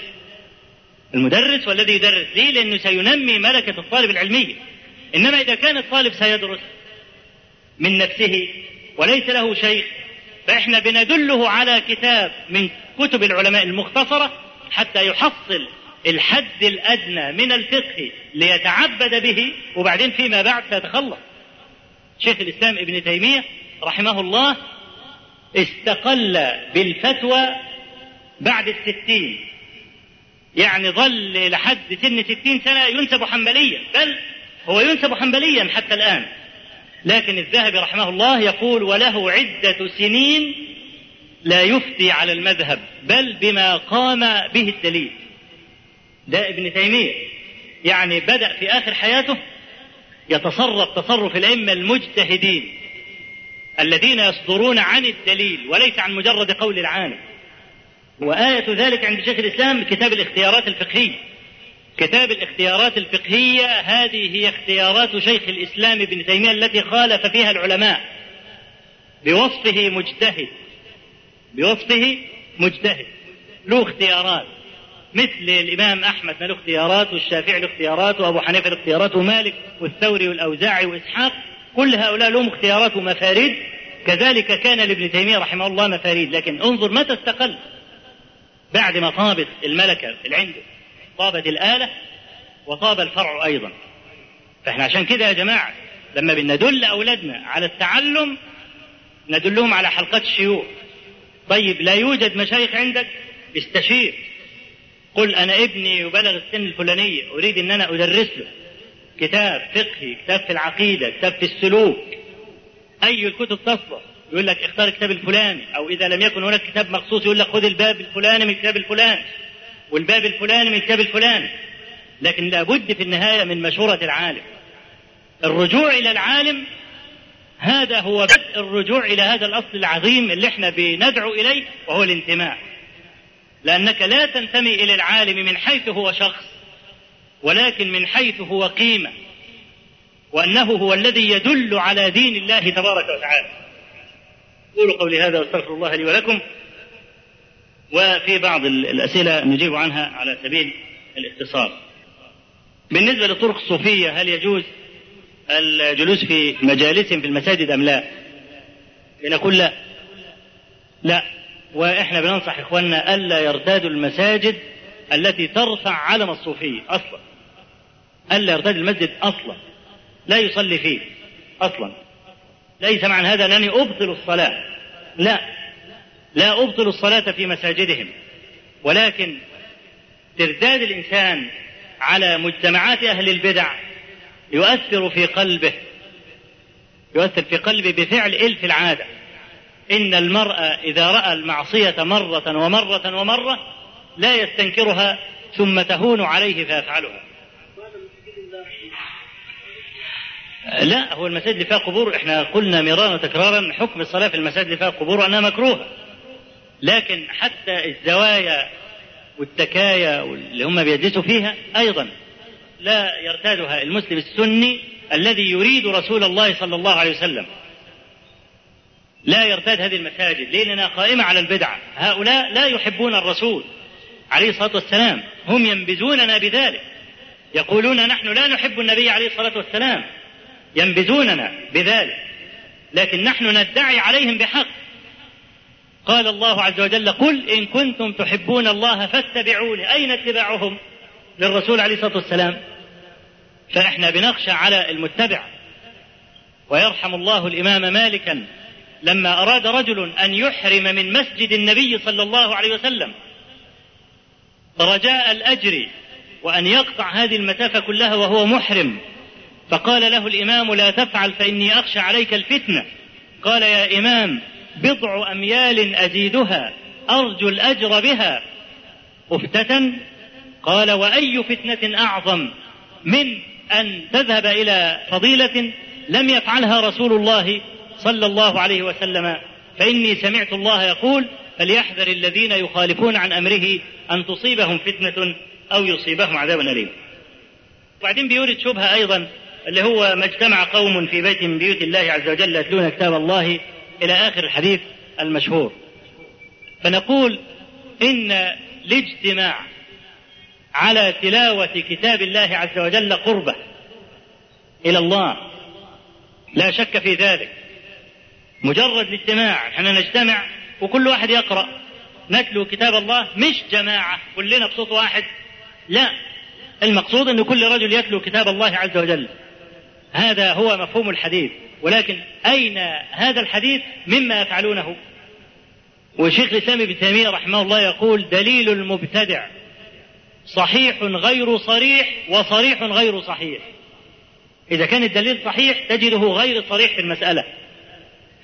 المدرس والذي يدرس ليه؟ لأنه سينمي ملكة الطالب العلمية إنما إذا كان الطالب سيدرس من نفسه وليس له شيء فإحنا بندله على كتاب من كتب العلماء المختصرة حتى يحصل الحد الأدنى من الفقه ليتعبد به وبعدين فيما بعد سيتخلص. شيخ الإسلام ابن تيمية رحمه الله استقل بالفتوى بعد الستين. يعني ظل لحد سن ستين سنة ينسب حنبليا بل هو ينسب حنبليا حتى الآن. لكن الذهبي رحمه الله يقول وله عدة سنين لا يفتي على المذهب بل بما قام به الدليل. ده ابن تيمية. يعني بدأ في آخر حياته يتصرف تصرف الأئمة المجتهدين الذين يصدرون عن الدليل وليس عن مجرد قول العالم وآية ذلك عند شيخ الإسلام كتاب الاختيارات الفقهية كتاب الاختيارات الفقهية هذه هي اختيارات شيخ الإسلام ابن تيمية التي خالف فيها العلماء. بوصفه مجتهد. بوصفه مجتهد. له اختيارات. مثل الإمام أحمد له اختيارات والشافعي له اختيارات وأبو حنيفة له اختيارات ومالك والثوري والأوزاعي وإسحاق كل هؤلاء لهم اختيارات ومفاريد. كذلك كان لابن تيمية رحمه الله مفاريد. لكن انظر متى استقل. بعد ما طابت الملكة اللي عنده طابت الآلة وطاب الفرع أيضا. فإحنا عشان كده يا جماعة لما بندل أولادنا على التعلم ندلهم على حلقات الشيوخ. طيب لا يوجد مشايخ عندك؟ استشير. قل أنا ابني يبلغ السن الفلانية أريد أن أنا أدرس له. كتاب فقهي كتاب في العقيدة كتاب في السلوك. أي الكتب تصلح يقول لك اختار الكتاب الفلاني أو إذا لم يكن هناك كتاب مخصوص يقول لك خذ الباب الفلاني من الكتاب الفلاني والباب الفلاني من الكتاب الفلاني. لكن لابد في النهاية من مشورة العالم. الرجوع إلى العالم هذا هو بدء الرجوع إلى هذا الأصل العظيم اللي إحنا بندعو إليه وهو الانتماء. لأنك لا تنتمي إلى العالم من حيث هو شخص ولكن من حيث هو قيمة وأنه هو الذي يدل على دين الله تبارك وتعالى. قولوا قولي هذا واستغفر الله لي ولكم. وفي بعض الأسئلة نجيب عنها على سبيل الاختصار. بالنسبة للطرق الصوفية هل يجوز الجلوس في مجالسهم في المساجد أم لا؟ لنقول لا. لا. وإحنا بننصح إخواننا ألا يرتادوا المساجد التي ترفع علم الصوفية أصلا. ألا يرتاد المسجد أصلا. لا يصلي فيه أصلا. ليس معنى هذا أنني أبطل الصلاة. لا. لا أبطل الصلاة في مساجدهم. ولكن ترداد الإنسان على مجتمعات أهل البدع يؤثر في قلبه يؤثر في قلبه بفعل إلف العادة. إن المرء إذا رأى المعصية مرة ومرة ومرة لا يستنكرها ثم تهون عليه فيفعلها لا هو المساجد اللي فيها قبور إحنا قلنا مرارا وتكرارا حكم الصلاة في المساجد اللي فيها قبور أنها مكروهة. لكن حتى الزوايا والتكايا اللي هم بيجلسوا فيها أيضا لا يرتادها المسلم السني الذي يريد رسول الله صلى الله عليه وسلم. لا يرتاد هذه المساجد لأننا قائمة على البدعة. هؤلاء لا يحبون الرسول عليه الصلاة والسلام هم ينبذوننا بذلك. يقولون نحن لا نحب النبي عليه الصلاة والسلام ينبذوننا بذلك. لكن نحن ندعي عليهم بحق. قال الله عز وجل قل إن كنتم تحبون الله فاتبعوني أين اتباعهم؟ للرسول عليه الصلاة والسلام. فإحنا بنخشى على المتبع. ويرحم الله الإمام مالكا لما أراد رجل أن يحرم من مسجد النبي صلى الله عليه وسلم رجاء الأجر وأن يقطع هذه المسافة كلها وهو محرم. فقال له الإمام لا تفعل فإني أخشى عليك الفتنة. قال يا إمام بضع أميال أزيدها أرجو الأجر بها. أفتة قال وأي فتنة أعظم من أن تذهب إلى فضيلة لم يفعلها رسول الله صلى الله عليه وسلم فإني سمعت الله يقول فليحذر الذين يخالفون عن أمره أن تصيبهم فتنة أو يصيبهم عذاب أليم. وبعدين بيورد شبهة أيضا اللي هو ما اجتمع قوم في بيت من بيوت الله عز وجل يتلون كتاب الله إلى آخر الحديث المشهور. فنقول إن الاجتماع على تلاوة كتاب الله عز وجل قربة إلى الله لا شك في ذلك. مجرد الاجتماع إحنا نجتمع وكل واحد يقرأ. نتلو كتاب الله مش جماعة كلنا بصوت واحد. لا المقصود أن كل رجل يتلو كتاب الله عز وجل. هذا هو مفهوم الحديث. ولكن أين هذا الحديث مما يفعلونه؟ وشيخ الإسلام ابن تيمية رحمه الله يقول دليل المبتدع صحيح غير صريح وصريح غير صحيح. إذا كان الدليل صحيح تجده غير صريح في المسألة.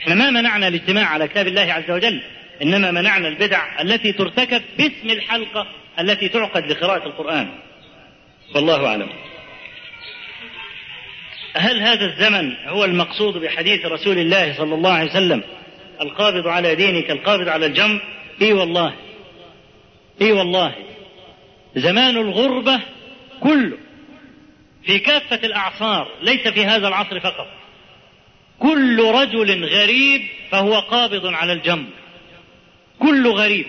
إحنا ما منعنا الاجتماع على كتاب الله عز وجل إنما منعنا البدع التي ترتكب باسم الحلقة التي تعقد لقراءة القرآن. والله أعلم. هل هذا الزمن هو المقصود بحديث رسول الله صلى الله عليه وسلم؟ القابض على دينك القابض على الجنب؟ إي والله. إي والله. زمان الغربة كله في كافة الأعصار ليس في هذا العصر فقط. كل رجل غريب فهو قابض على الجنب. كل غريب.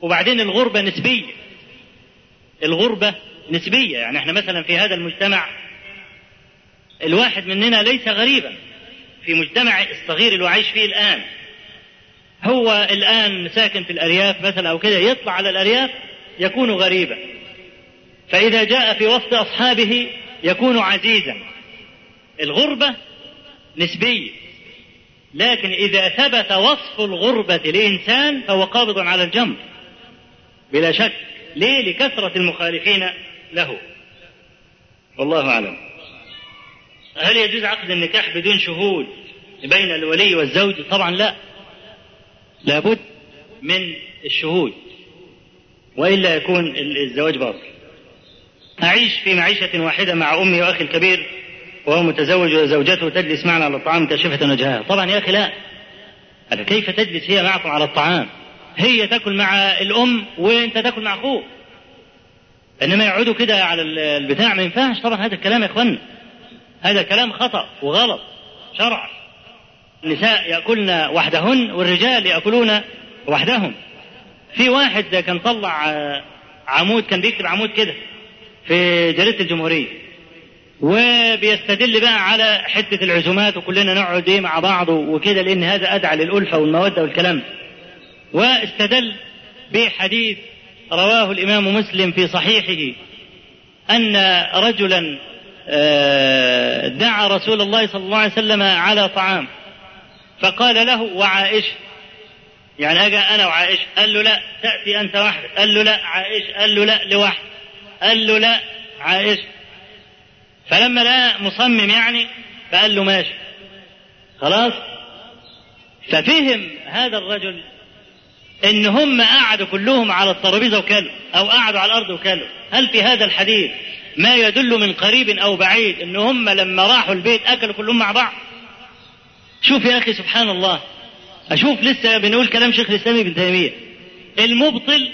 وبعدين الغربة نسبية. الغربة نسبية. يعني إحنا مثلا في هذا المجتمع الواحد مننا ليس غريبا. في مجتمع الصغير اللي عايش فيه الآن. هو الآن ساكن في الأرياف مثلا أو كده يطلع على الأرياف يكون غريبا. فإذا جاء في وسط أصحابه يكون عزيزا. الغربة نسبية. لكن إذا ثبت وصف الغربة لإنسان فهو قابض على الجنب بلا شك. ليه؟ لكثرة المخالفين له. والله أعلم. هل يجوز عقد النكاح بدون شهود بين الولي والزوج؟ طبعا لا. لابد من الشهود. وإلا يكون الزواج باطل. أعيش في معيشة واحدة مع أمي وأخي الكبير وهو متزوج وزوجته تجلس معنا على الطعام كاشفة وجهها طبعا يا أخي لا. كيف تجلس هي معكم على الطعام؟ هي تأكل مع الأم وأنت تأكل مع أخوك. إنما يقعدوا كده على البتاع ما ينفعش. طبعا هذا الكلام يا إخوانا هذا كلام خطأ وغلط. شرعا النساء يأكلن وحدهن والرجال يأكلون وحدهم. في واحد كان طلع عمود كان بيكتب عمود كده في جريدة الجمهورية. وبيستدل بقى على حتة العزومات وكلنا نقعد إيه مع بعض وكده لأن هذا أدعى للألفة والمودة والكلام. واستدل بحديث رواه الإمام مسلم في صحيحه أن رجلا دعا رسول الله صلى الله عليه وسلم على طعام. فقال له وعائشة يعني أجا أنا وعائشة قال له لا تأتي أنت وحدك قال له لا عائشة قال له لا لوحدك قال له لا عائشة فلما لقى مصمم يعني فقال له ماشي. خلاص؟ ففهم هذا الرجل إن هم قعدوا كلهم على الترابيزة وكلوا أو قعدوا على الأرض وكلوا. هل في هذا الحديث ما يدل من قريب أو بعيد إن هم لما راحوا البيت أكلوا كلهم مع بعض؟ شوف يا أخي سبحان الله. أشوف لسه بنقول كلام شيخ الإسلام ابن تيمية. المبطل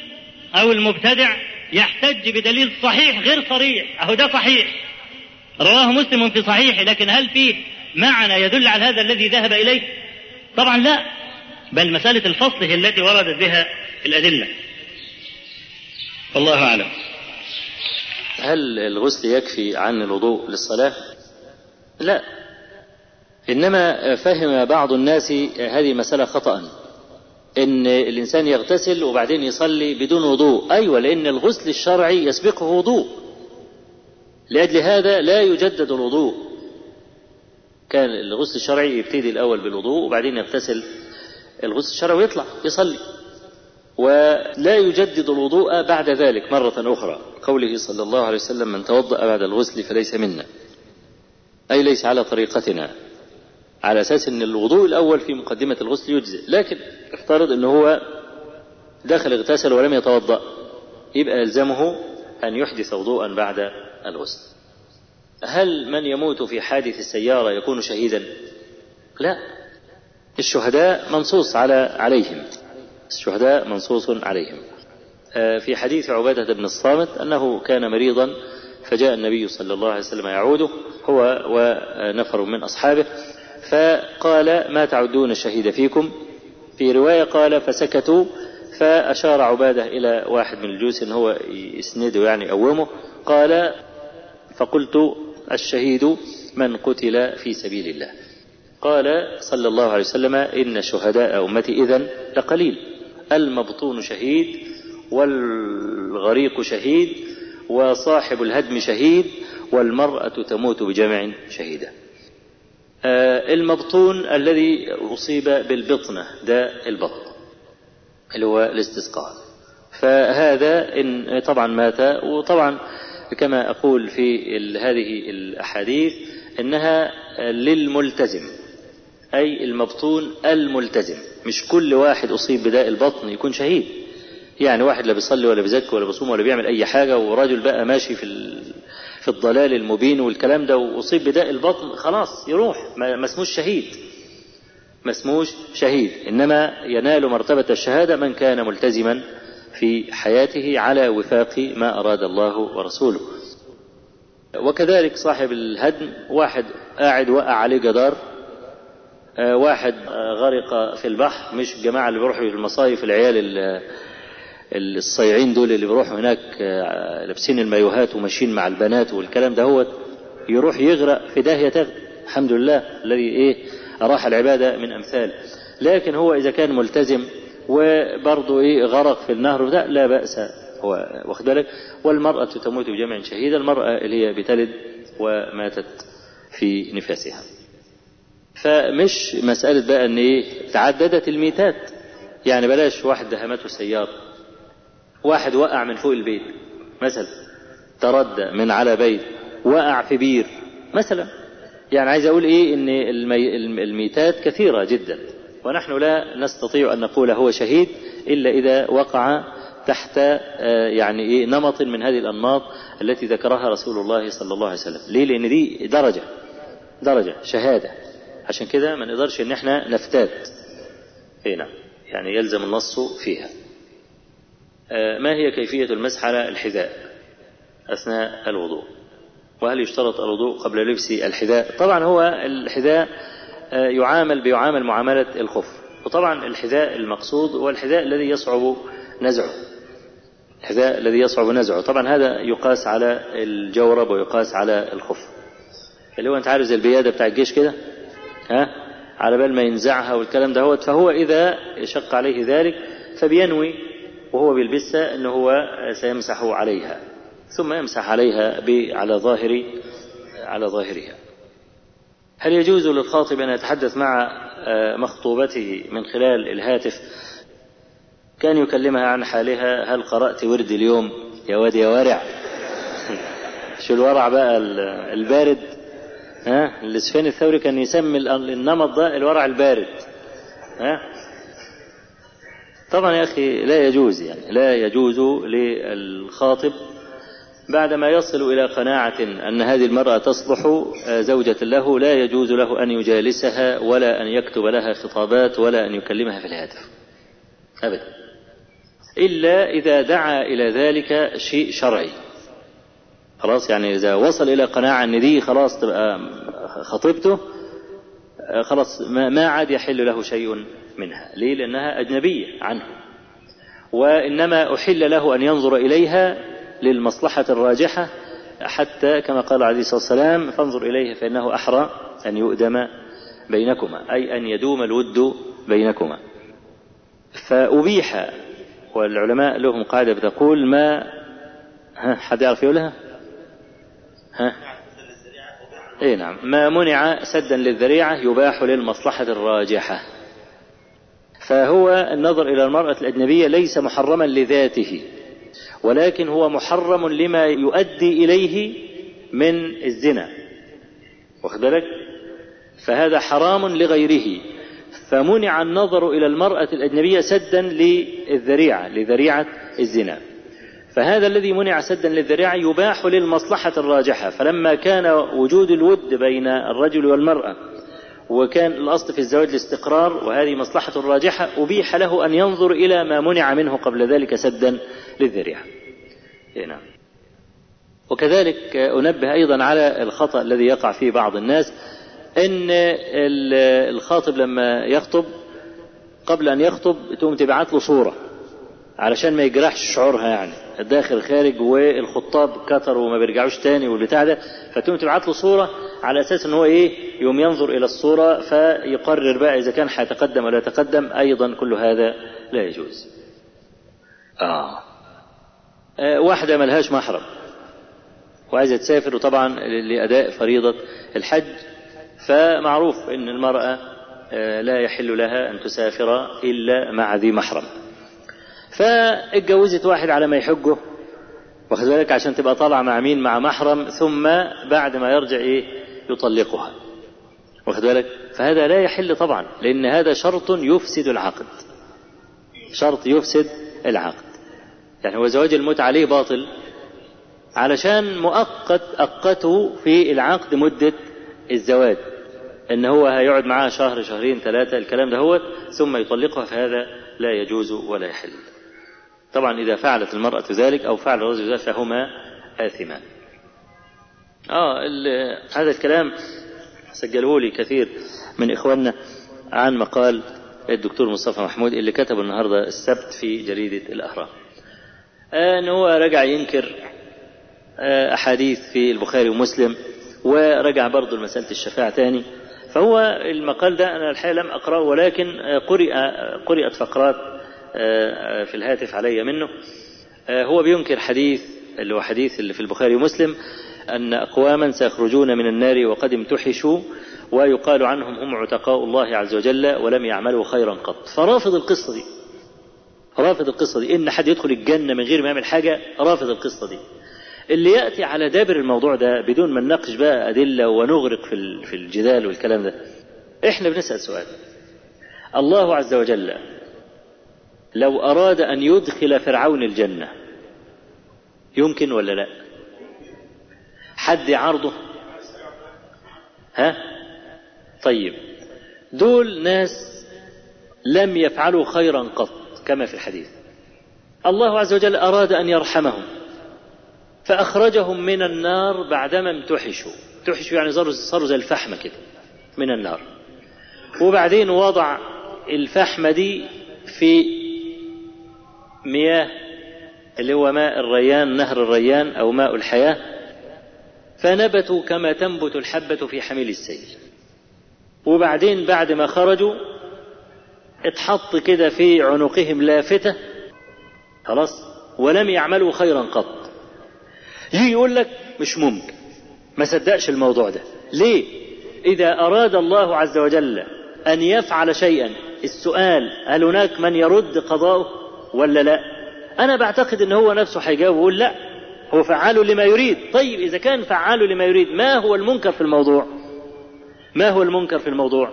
أو المبتدع يحتج بدليل صحيح غير صريح. أهو ده صحيح. رواه مسلم في صحيحه لكن هل فيه معنى يدل على هذا الذي ذهب إليه؟ طبعا لا بل مسألة الفصل هي التي وردت بها الأدلة. والله أعلم. هل الغسل يكفي عن الوضوء للصلاة؟ لا. إنما فهم بعض الناس هذه المسألة خطأ. إن الإنسان يغتسل وبعدين يصلي بدون وضوء. أيوة لأن الغسل الشرعي يسبقه وضوء. لأجل هذا لا يجدد الوضوء. كان الغسل الشرعي يبتدي الأول بالوضوء وبعدين يغتسل. الغسل الشرعي ويطلع يصلي. ولا يجدد الوضوء بعد ذلك مرة أخرى. قوله صلى الله عليه وسلم من توضأ بعد الغسل فليس منا. أي ليس على طريقتنا. على أساس أن الوضوء الأول في مقدمة الغسل يجزئ. لكن افترض أنه هو دخل اغتسل ولم يتوضأ. يبقى يلزمه أن يحدث وضوءا بعد الغسل هل من يموت في حادث السيارة يكون شهيدا؟ لا. الشهداء منصوص على عليهم. الشهداء منصوص عليهم. في حديث عبادة بن الصامت أنه كان مريضا فجاء النبي صلى الله عليه وسلم يعوده هو ونفر من أصحابه فقال ما تعدون الشهيد فيكم؟ في رواية قال فسكتوا. فأشار عبادة إلى واحد من الجوس إن هو يسنده يعني يقومه. قال فقلت الشهيد من قتل في سبيل الله. قال صلى الله عليه وسلم إن شهداء أمتي إذن لقليل. المبطون شهيد والغريق شهيد وصاحب الهدم شهيد والمرأة تموت بجمع شهيدة. المبطون الذي أصيب بالبطنة ده البطن اللي هو الاستسقاء. فهذا إن طبعا مات وطبعا كما أقول في هذه الأحاديث إنها للملتزم أي المبطون الملتزم. مش كل واحد أصيب بداء البطن يكون شهيد. يعني واحد لا بيصلي ولا بيزكي ولا بيصوم ولا بيعمل أي حاجة وراجل بقى ماشي في في الضلال المبين والكلام ده وأصيب بداء البطن خلاص يروح. ما اسموش شهيد. ما اسموش شهيد. إنما ينال مرتبة الشهادة من كان ملتزما في حياته على وفاق ما أراد الله ورسوله. وكذلك صاحب الهدم واحد قاعد وقع عليه جدار واحد غرق في البحر مش الجماعة اللي بيروحوا المصايف العيال الصيعين دول اللي بيروحوا هناك لابسين المايوهات وماشيين مع البنات والكلام ده هو يروح يغرق في داهية تغرق الحمد لله الذي إيه أراح العبادة من أمثال. لكن هو إذا كان ملتزم وبرضه إيه غرق في النهر وده لا بأس. هو واخد بالك؟ والمرأة تموت بجمع شهيدة المرأة اللي هي بتلد وماتت في نفاسها. فمش مسألة بقى إن إيه تعددت الميتات. يعني بلاش واحد دهمته سيارة واحد وقع من فوق البيت مثلا تردى من على بيت وقع في بير مثلا. يعني عايز أقول إيه إن المي... الميتات كثيرة جدا. ونحن لا نستطيع أن نقول هو شهيد إلا إذا وقع تحت يعني إيه نمط من هذه الأنماط التي ذكرها رسول الله صلى الله عليه وسلم. ليه؟ لأن دي درجة درجة شهادة. عشان كده ما نقدرش إن إحنا نفتات هنا يعني يلزم النص فيها. ما هي كيفية المسح على الحذاء أثناء الوضوء؟ وهل يشترط الوضوء قبل لبس الحذاء؟ طبعا هو الحذاء يعامل بيعامل معاملة الخف. وطبعا الحذاء المقصود هو الحذاء الذي يصعب نزعه. الحذاء الذي يصعب نزعه. طبعا هذا يقاس على الجورب ويقاس على الخف. اللي هو أنت عارف زي البيادة بتاع الجيش كده؟ ها؟ على بال ما ينزعها والكلام ده هو فهو إذا شق عليه ذلك فبينوي وهو بيلبسها إنه هو سيمسح عليها. ثم يمسح عليها على ظاهر على ظاهرها. هل يجوز للخاطب أن يتحدث مع مخطوبته من خلال الهاتف؟ كان يكلمها عن حالها هل قرأت ورد اليوم؟ يا واد يا ورع شو الورع بقى؟ البارد. ها؟ الاسفين الثوري كان يسمي النمط ده الورع البارد. ها؟ طبعا يا أخي لا يجوز يعني لا يجوز للخاطب بعدما يصل إلى قناعة أن هذه المرأة تصلح زوجة له لا يجوز له أن يجالسها ولا أن يكتب لها خطابات ولا أن يكلمها في الهاتف. ابدا. إلا إذا دعا إلى ذلك شيء شرعي. خلاص يعني إذا وصل إلى قناعة أن دي خلاص تبقى خطيبته خلاص ما عاد يحل له شيء منها. ليه؟ لأنها أجنبية عنه. وإنما أحل له أن ينظر إليها للمصلحة الراجحة حتى كما قال عليه الصلاة والسلام فانظر إليه فإنه أحرى أن يؤدم بينكما أي أن يدوم الود بينكما فأبيح والعلماء لهم قاعدة بتقول ما ها حد يعرف يقولها؟ ها؟ اي نعم ما منع سدا للذريعة يباح للمصلحة الراجحة فهو النظر إلى المرأة الأجنبية ليس محرما لذاته ولكن هو محرم لما يؤدي إليه من الزنا. واخد بالك؟ فهذا حرام لغيره. فمنع النظر إلى المرأة الأجنبية سدا للذريعة لذريعة الزنا. فهذا الذي منع سدا للذريعة يباح للمصلحة الراجحة. فلما كان وجود الود بين الرجل والمرأة وكان الأصل في الزواج الاستقرار وهذه مصلحة راجحة أبيح له أن ينظر إلى ما منع منه قبل ذلك سدا للذريعة. نعم. وكذلك أنبه أيضا على الخطأ الذي يقع فيه بعض الناس أن الخاطب لما يخطب قبل أن يخطب تقوم تبعت له صورة. علشان ما يجرحش شعورها يعني. الداخل خارج والخطاب كتروا وما بيرجعوش تاني والبتاع ده. فتقوم تبعت له صورة على أساس إن هو إيه؟ يوم ينظر إلى الصورة فيقرر بقى إذا كان هيتقدم ولا يتقدم. أيضا كل هذا لا يجوز. آه, آه واحدة ملهاش محرم وعايزة تسافر وطبعا لأداء فريضة الحج. فمعروف أن المرأة لا يحل لها أن تسافر إلا مع ذي محرم. فاتجوزت واحد على ما يحجه واخد بالك؟ عشان تبقى طالعة مع مين؟ مع محرم ثم بعد ما يرجع إيه؟ يطلقها. واخد بالك؟ فهذا لا يحل طبعا لأن هذا شرط يفسد العقد. شرط يفسد العقد. يعني هو زواج المتعة عليه باطل علشان مؤقت أقته في العقد مدة الزواج. إن هو هيقعد معاها شهر شهرين ثلاثة الكلام ده هو ثم يطلقها فهذا لا يجوز ولا يحل. طبعا إذا فعلت المرأة ذلك أو فعل الرجل ذلك فهما آثمان آه هذا الكلام سجله لي كثير من إخواننا عن مقال الدكتور مصطفى محمود اللي كتبه النهاردة السبت في جريدة الأهرام آه أن هو رجع ينكر آه أحاديث في البخاري ومسلم ورجع برضه لمسألة الشفاعة تاني. فهو المقال ده أنا الحقيقة لم أقرأه ولكن قرئ قرأت فقرات في الهاتف علي منه. هو بينكر حديث اللي هو حديث اللي في البخاري ومسلم أن أقواما سيخرجون من النار وقد امتحشوا ويقال عنهم هم عتقاء الله عز وجل ولم يعملوا خيرا قط. فرافض القصة دي. رافض القصة دي. إن حد يدخل الجنة من غير ما يعمل حاجة رافض القصة دي. اللي يأتي على دابر الموضوع ده بدون ما نناقش بقى أدلة ونغرق في في الجدال والكلام ده. إحنا بنسأل سؤال. الله عز وجل لو أراد أن يدخل فرعون الجنة يمكن ولا لا؟ حد عرضه؟ ها؟ طيب دول ناس لم يفعلوا خيرا قط كما في الحديث. الله عز وجل أراد أن يرحمهم فأخرجهم من النار بعدما امتحشوا. امتحشوا يعني صاروا زي الفحمة كده من النار. وبعدين وضع الفحمة دي في مياه اللي هو ماء الريان نهر الريان أو ماء الحياة فنبتوا كما تنبت الحبة في حميل السيل. وبعدين بعد ما خرجوا اتحط كده في عنقهم لافتة خلاص ولم يعملوا خيرا قط. يجي يقول لك مش ممكن ما صدقش الموضوع ده. ليه؟ إذا أراد الله عز وجل أن يفعل شيئا السؤال هل هناك من يرد قضاءه ولا لا؟ أنا بعتقد أن هو نفسه هيجاوب ويقول لا هو فعال لما يريد. طيب إذا كان فعال لما يريد ما هو المنكر في الموضوع؟ ما هو المنكر في الموضوع؟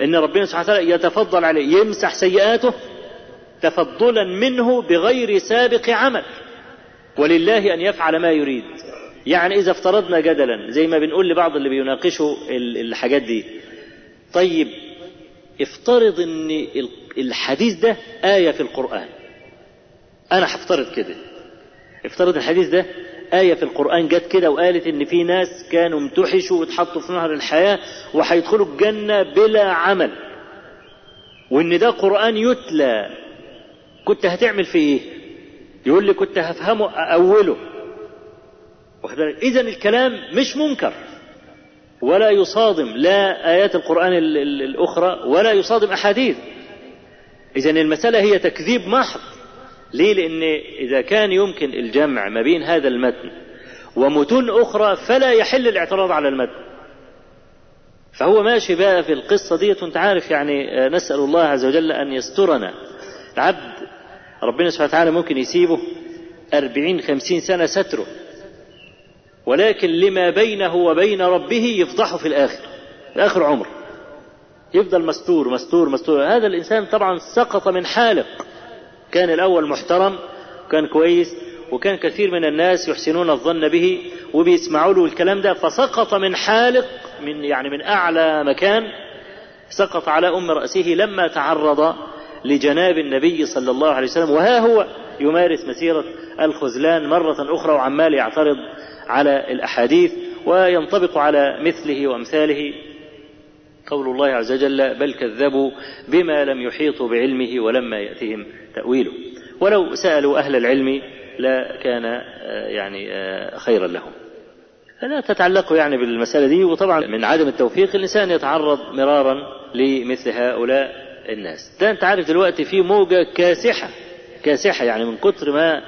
إن ربنا سبحانه وتعالى يتفضل عليه يمسح سيئاته تفضلا منه بغير سابق عمل. ولله أن يفعل ما يريد. يعني إذا افترضنا جدلا زي ما بنقول لبعض اللي بيناقشوا الحاجات دي. طيب افترض إن الحديث ده آية في القرآن. أنا هفترض كده. افترض الحديث ده آية في القرآن جت كده وقالت إن في ناس كانوا امتحشوا واتحطوا في نهر الحياة وهيدخلوا الجنة بلا عمل. وإن ده قرآن يتلى. كنت هتعمل فيه إيه؟ يقول لي كنت هفهمه أوله. إذا الكلام مش منكر. ولا يصادم لا آيات القرآن الأخرى ولا يصادم أحاديث. إذا المسألة هي تكذيب محض. ليه؟ لأن إذا كان يمكن الجمع ما بين هذا المتن ومتون أخرى فلا يحل الاعتراض على المتن. فهو ماشي بقى في القصة دي وأنت عارف يعني نسأل الله عز وجل أن يسترنا. العبد ربنا سبحانه وتعالى ممكن يسيبه أربعين خمسين سنة ستره. ولكن لما بينه وبين ربه يفضحه في الآخر في آخر عمر. يفضل مستور مستور مستور. هذا الإنسان طبعا سقط من حالق كان الأول محترم كان كويس وكان كثير من الناس يحسنون الظن به وبيسمعوا له الكلام ده فسقط من حالق من يعني من أعلى مكان سقط على أم رأسه لما تعرض لجناب النبي صلى الله عليه وسلم وها هو يمارس مسيرة الخذلان مرة أخرى وعمال يعترض على الأحاديث وينطبق على مثله وأمثاله. قول الله عز وجل بل كذبوا بما لم يحيطوا بعلمه ولما يأتهم تأويله. ولو سألوا أهل العلم لا كان يعني خيرا لهم. فلا تتعلقوا يعني بالمسألة دي. وطبعا من عدم التوفيق الإنسان يتعرض مرارا لمثل هؤلاء الناس. ده أنت عارف دلوقتي في موجة كاسحة. كاسحة يعني من كتر ما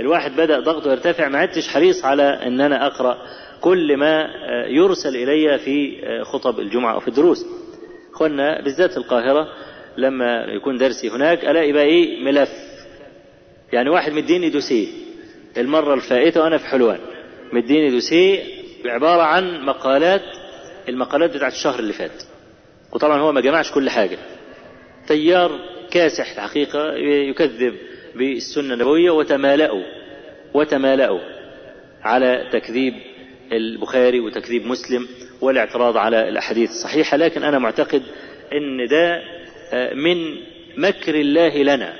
الواحد بدأ ضغطه يرتفع ما عدتش حريص على أن أنا أقرأ كل ما يرسل إلي في خطب الجمعة أو في الدروس. أخوانا بالذات القاهرة لما يكون درسي هناك ألاقي بقى إيه؟ ملف. يعني واحد مديني دوسيه. المرة الفائتة وأنا في حلوان. مديني دوسيه عبارة عن مقالات المقالات بتاعت الشهر اللي فات. وطبعا هو ما جمعش كل حاجة. تيار كاسح الحقيقة يكذب بالسنة النبوية وتمالأوا وتمالأوا على تكذيب البخاري وتكذيب مسلم والاعتراض على الأحاديث الصحيحة لكن أنا معتقد أن ده من مكر الله لنا.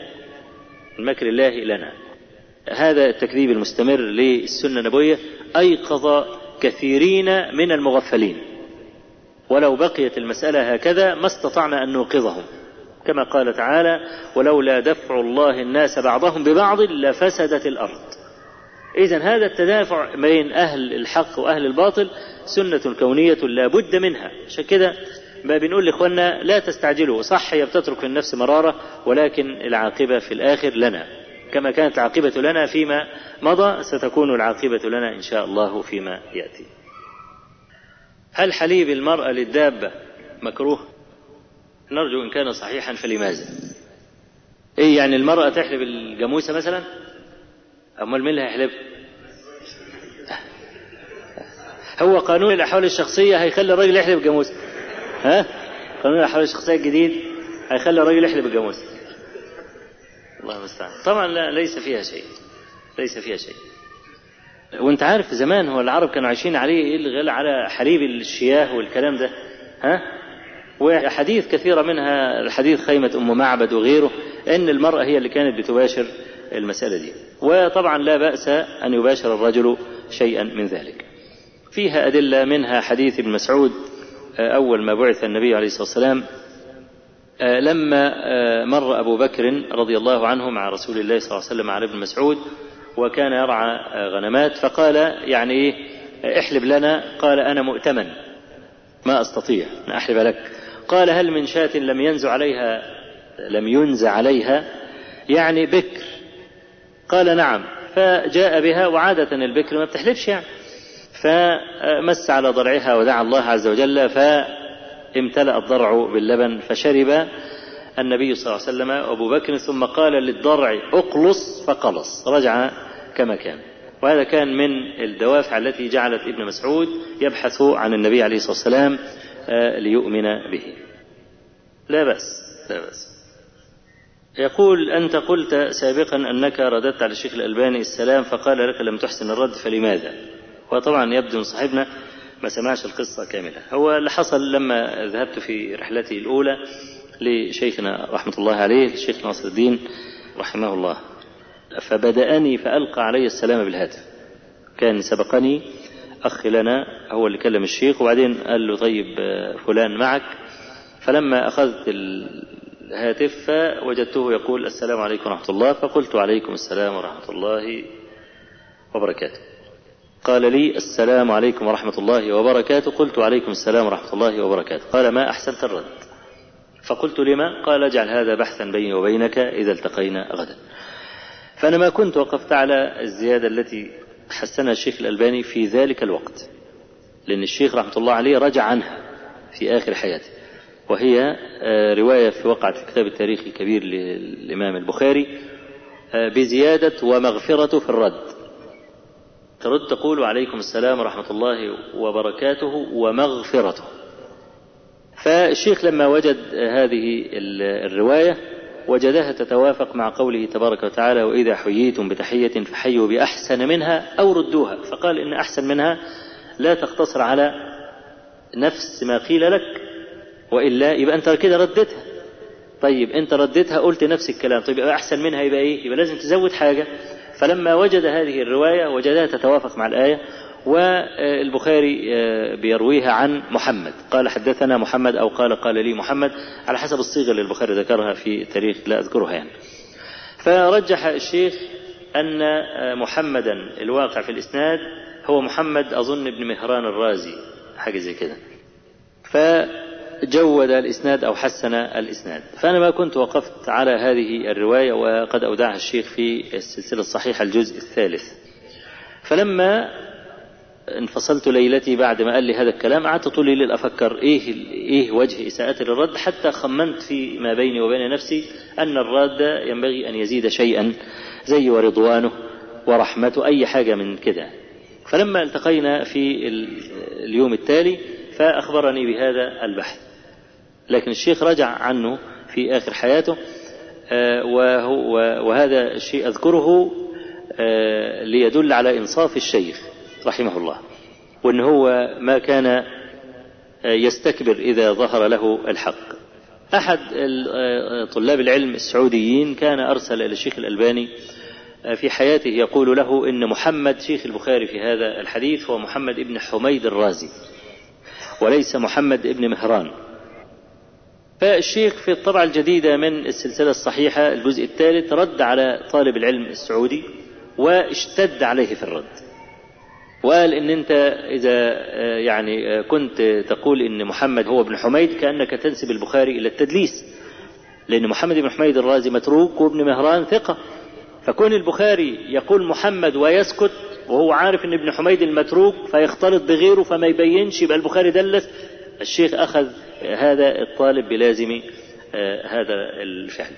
مكر الله لنا. هذا التكذيب المستمر للسنة النبوية أيقظ كثيرين من المغفلين. ولو بقيت المسألة هكذا ما استطعنا أن نوقظهم. كما قال تعالى ولولا دفع الله الناس بعضهم ببعض لفسدت الأرض. إذا هذا التدافع بين أهل الحق وأهل الباطل سنة كونية لا بد منها. عشان كده ما بنقول لإخواننا لا تستعجلوا صح هي بتترك في النفس مرارة ولكن العاقبة في الآخر لنا. كما كانت العاقبة لنا فيما مضى ستكون العاقبة لنا إن شاء الله فيما يأتي. هل حليب المرأة للدابة مكروه؟ نرجو إن كان صحيحا فلماذا؟ إيه يعني المرأة تحلب الجاموسة مثلا؟ أمال مين اللي هيحلب؟ هو قانون الأحوال الشخصية هيخلي الراجل يحلب الجاموسة ها؟ قانون الأحوال الشخصية الجديد هيخلي الراجل يحلب الجاموسة الله المستعان. طبعا لا ليس فيها شيء. ليس فيها شيء. وأنت عارف زمان هو العرب كانوا عايشين عليه إيه اللي على حليب الشياه والكلام ده. ها؟ وحديث كثيرة منها الحديث خيمة أم معبد وغيره أن المرأة هي اللي كانت بتباشر. المسألة دي. وطبعا لا بأس أن يباشر الرجل شيئا من ذلك. فيها أدلة منها حديث ابن مسعود أول ما بعث النبي عليه الصلاة والسلام لما مر أبو بكر رضي الله عنه مع رسول الله صلى الله عليه وسلم على ابن مسعود وكان يرعى غنمات فقال يعني إيه احلب لنا قال أنا مؤتمن. ما أستطيع أن أحلب لك. قال هل من شاة لم ينزع عليها لم ينزع عليها؟ يعني بكر. قال نعم فجاء بها وعادة البكر ما بتحلبش يعني. فمس على ضرعها ودعا الله عز وجل فامتلأ الضرع باللبن فشرب النبي صلى الله عليه وسلم أبو بكر ثم قال للضرع اقلص فقلص رجع كما كان. وهذا كان من الدوافع التي جعلت ابن مسعود يبحث عن النبي عليه الصلاة والسلام ليؤمن به. لا بأس لا بأس. يقول أنت قلت سابقا أنك رددت على الشيخ الألباني السلام فقال لك لم تحسن الرد فلماذا؟ وطبعا يبدو أن صاحبنا ما سمعش القصة كاملة. هو اللي حصل لما ذهبت في رحلتي الأولى لشيخنا رحمة الله عليه الشيخ ناصر الدين رحمه الله. فبدأني فألقى علي السلام بالهاتف. كان سبقني أخ لنا هو اللي كلم الشيخ وبعدين قال له طيب فلان معك. فلما أخذت الهاتف فوجدته يقول السلام عليكم ورحمة الله فقلت عليكم السلام ورحمة الله وبركاته. قال لي السلام عليكم ورحمة الله وبركاته قلت عليكم السلام ورحمة الله وبركاته. قال ما أحسنت الرد؟ فقلت لما؟ قال اجعل هذا بحثا بيني وبينك إذا التقينا غدا. فأنا ما كنت وقفت على الزيادة التي حسنها الشيخ الألباني في ذلك الوقت لأن الشيخ رحمة الله عليه رجع عنها في آخر حياته. وهي رواية في وقعة في كتاب التاريخ الكبير للإمام البخاري بزيادة ومغفرة في الرد. ترد تقول عليكم السلام ورحمة الله وبركاته ومغفرته. فالشيخ لما وجد هذه الرواية وجدها تتوافق مع قوله تبارك وتعالى وإذا حييتم بتحية فحيوا بأحسن منها أو ردوها. فقال إن أحسن منها لا تقتصر على نفس ما قيل لك وإلا يبقى أنت كده ردتها. طيب أنت ردتها قلت نفس الكلام. طيب يبقى أحسن منها يبقى إيه؟ يبقى لازم تزود حاجة. فلما وجد هذه الرواية وجدها تتوافق مع الآية والبخاري بيرويها عن محمد. قال حدثنا محمد أو قال قال لي محمد. على حسب الصيغة اللي البخاري ذكرها في تاريخ لا أذكرها يعني. فرجح الشيخ أن محمدا الواقع في الإسناد هو محمد أظن ابن مهران الرازي حاجة زي كده. فجود الإسناد أو حسن الإسناد. فأنا ما كنت وقفت على هذه الرواية وقد أودعها الشيخ في السلسلة الصحيحة الجزء الثالث. فلما انفصلت ليلتي بعد ما قال لي هذا الكلام قعدت طول الليل أفكر إيه إيه وجه اساءتي للرد حتى خمنت في ما بيني وبين نفسي أن الراد ينبغي أن يزيد شيئا زي ورضوانه ورحمة أي حاجة من كده. فلما التقينا في اليوم التالي فأخبرني بهذا البحث. لكن الشيخ رجع عنه في آخر حياته وهو وهذا الشيء أذكره ليدل على إنصاف الشيخ رحمه الله وأن هو ما كان يستكبر إذا ظهر له الحق. أحد طلاب العلم السعوديين كان أرسل إلى الشيخ الألباني في حياته يقول له إن محمد شيخ البخاري في هذا الحديث هو محمد ابن حميد الرازي وليس محمد ابن مهران. فالشيخ في الطبعة الجديدة من السلسلة الصحيحة الجزء الثالث رد على طالب العلم السعودي واشتد عليه في الرد. وقال إن أنت إذا يعني كنت تقول إن محمد هو ابن حميد كأنك تنسب البخاري إلى التدليس لأن محمد بن حميد الرازي متروك وابن مهران ثقة. فكون البخاري يقول محمد ويسكت وهو عارف إن ابن حميد المتروك فيختلط بغيره فما يبينش يبقى البخاري دلس الشيخ أخذ هذا الطالب بلازم هذا الفعل.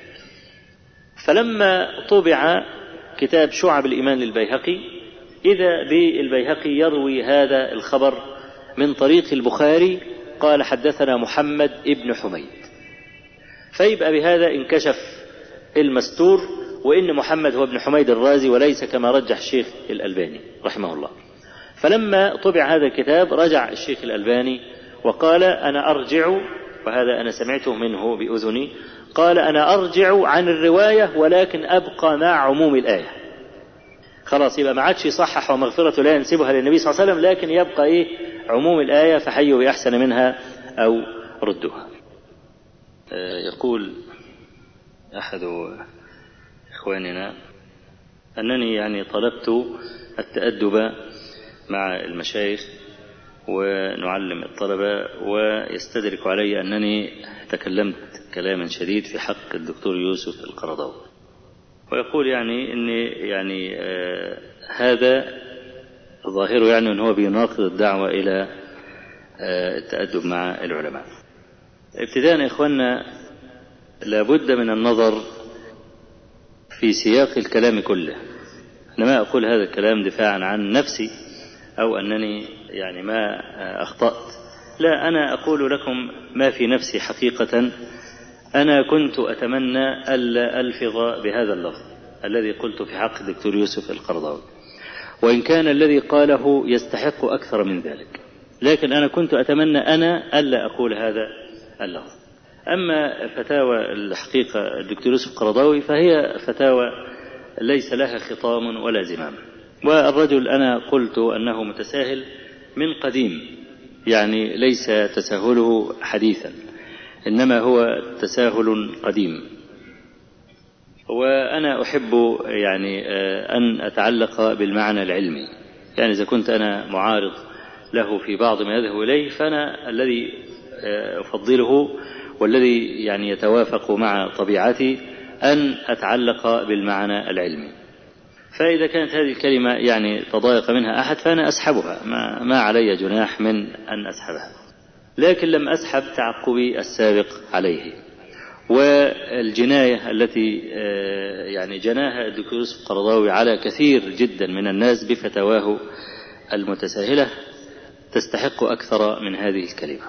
فلما طبع كتاب شعب الإيمان للبيهقي إذا بالبيهقي يروي هذا الخبر من طريق البخاري قال حدثنا محمد ابن حميد. فيبقى بهذا انكشف المستور وإن محمد هو ابن حميد الرازي وليس كما رجح الشيخ الألباني رحمه الله. فلما طبع هذا الكتاب رجع الشيخ الألباني وقال أنا أرجع وهذا أنا سمعته منه بأذني قال أنا أرجع عن الرواية ولكن أبقى مع عموم الآية. خلاص يبقى ما عادش يصحح ومغفرته لا ينسبها للنبي صلى الله عليه وسلم لكن يبقى إيه؟ عموم الآية فحيوا بأحسن منها أو ردوها. يقول أحد إخواننا أنني يعني طلبت التأدب مع المشايخ ونعلم الطلبة ويستدرك علي أنني تكلمت كلاما شديد في حق الدكتور يوسف القرضاوي ويقول يعني ان يعني آه هذا ظاهره يعني إن هو بيناقض الدعوة إلى آه التأدب مع العلماء. ابتداء يا إخواننا لابد من النظر في سياق الكلام كله. أنا ما أقول هذا الكلام دفاعا عن نفسي أو أنني يعني ما أخطأت. لا أنا أقول لكم ما في نفسي حقيقة. أنا كنت أتمنى ألا ألفظ بهذا اللفظ الذي قلت في حق الدكتور يوسف القرضاوي. وإن كان الذي قاله يستحق أكثر من ذلك. لكن أنا كنت أتمنى أنا ألا أقول هذا اللفظ. أما فتاوى الحقيقة الدكتور يوسف القرضاوي فهي فتاوى ليس لها خطام ولا زمام. والرجل أنا قلت أنه متساهل من قديم يعني ليس تساهله حديثا إنما هو تساهل قديم. وأنا أحب يعني أن أتعلق بالمعنى العلمي. يعني إذا كنت أنا معارض له في بعض ما يذهب إليه فأنا الذي أفضله والذي يعني يتوافق مع طبيعتي أن أتعلق بالمعنى العلمي. فإذا كانت هذه الكلمة يعني تضايق منها أحد فأنا أسحبها. ما, ما علي جناح من أن أسحبها. لكن لم أسحب تعقبي السابق عليه. والجناية التي يعني جناها الدكتور يوسف القرضاوي على كثير جدا من الناس بفتواه المتساهلة تستحق أكثر من هذه الكلمة.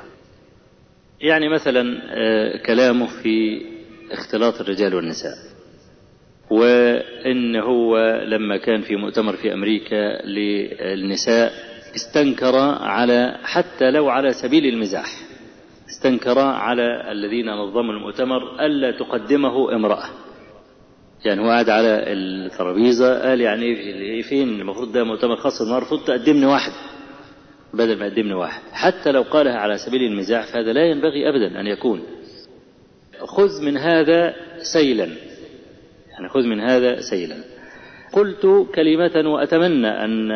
يعني مثلا كلامه في اختلاط الرجال والنساء. وإن هو لما كان في مؤتمر في أمريكا للنساء استنكر على حتى لو على سبيل المزاح استنكر على الذين نظموا المؤتمر ألا تقدمه امرأة. يعني هو قاعد على الترابيزة قال يعني فين؟ المفروض ده مؤتمر خاص المفروض تقدمني واحد. بدل ما يقدمني واحد. حتى لو قالها على سبيل المزاح فهذا لا ينبغي أبدا أن يكون. خذ من هذا سيلا. يعني خذ من هذا سيلا. قلت كلمة وأتمنى أن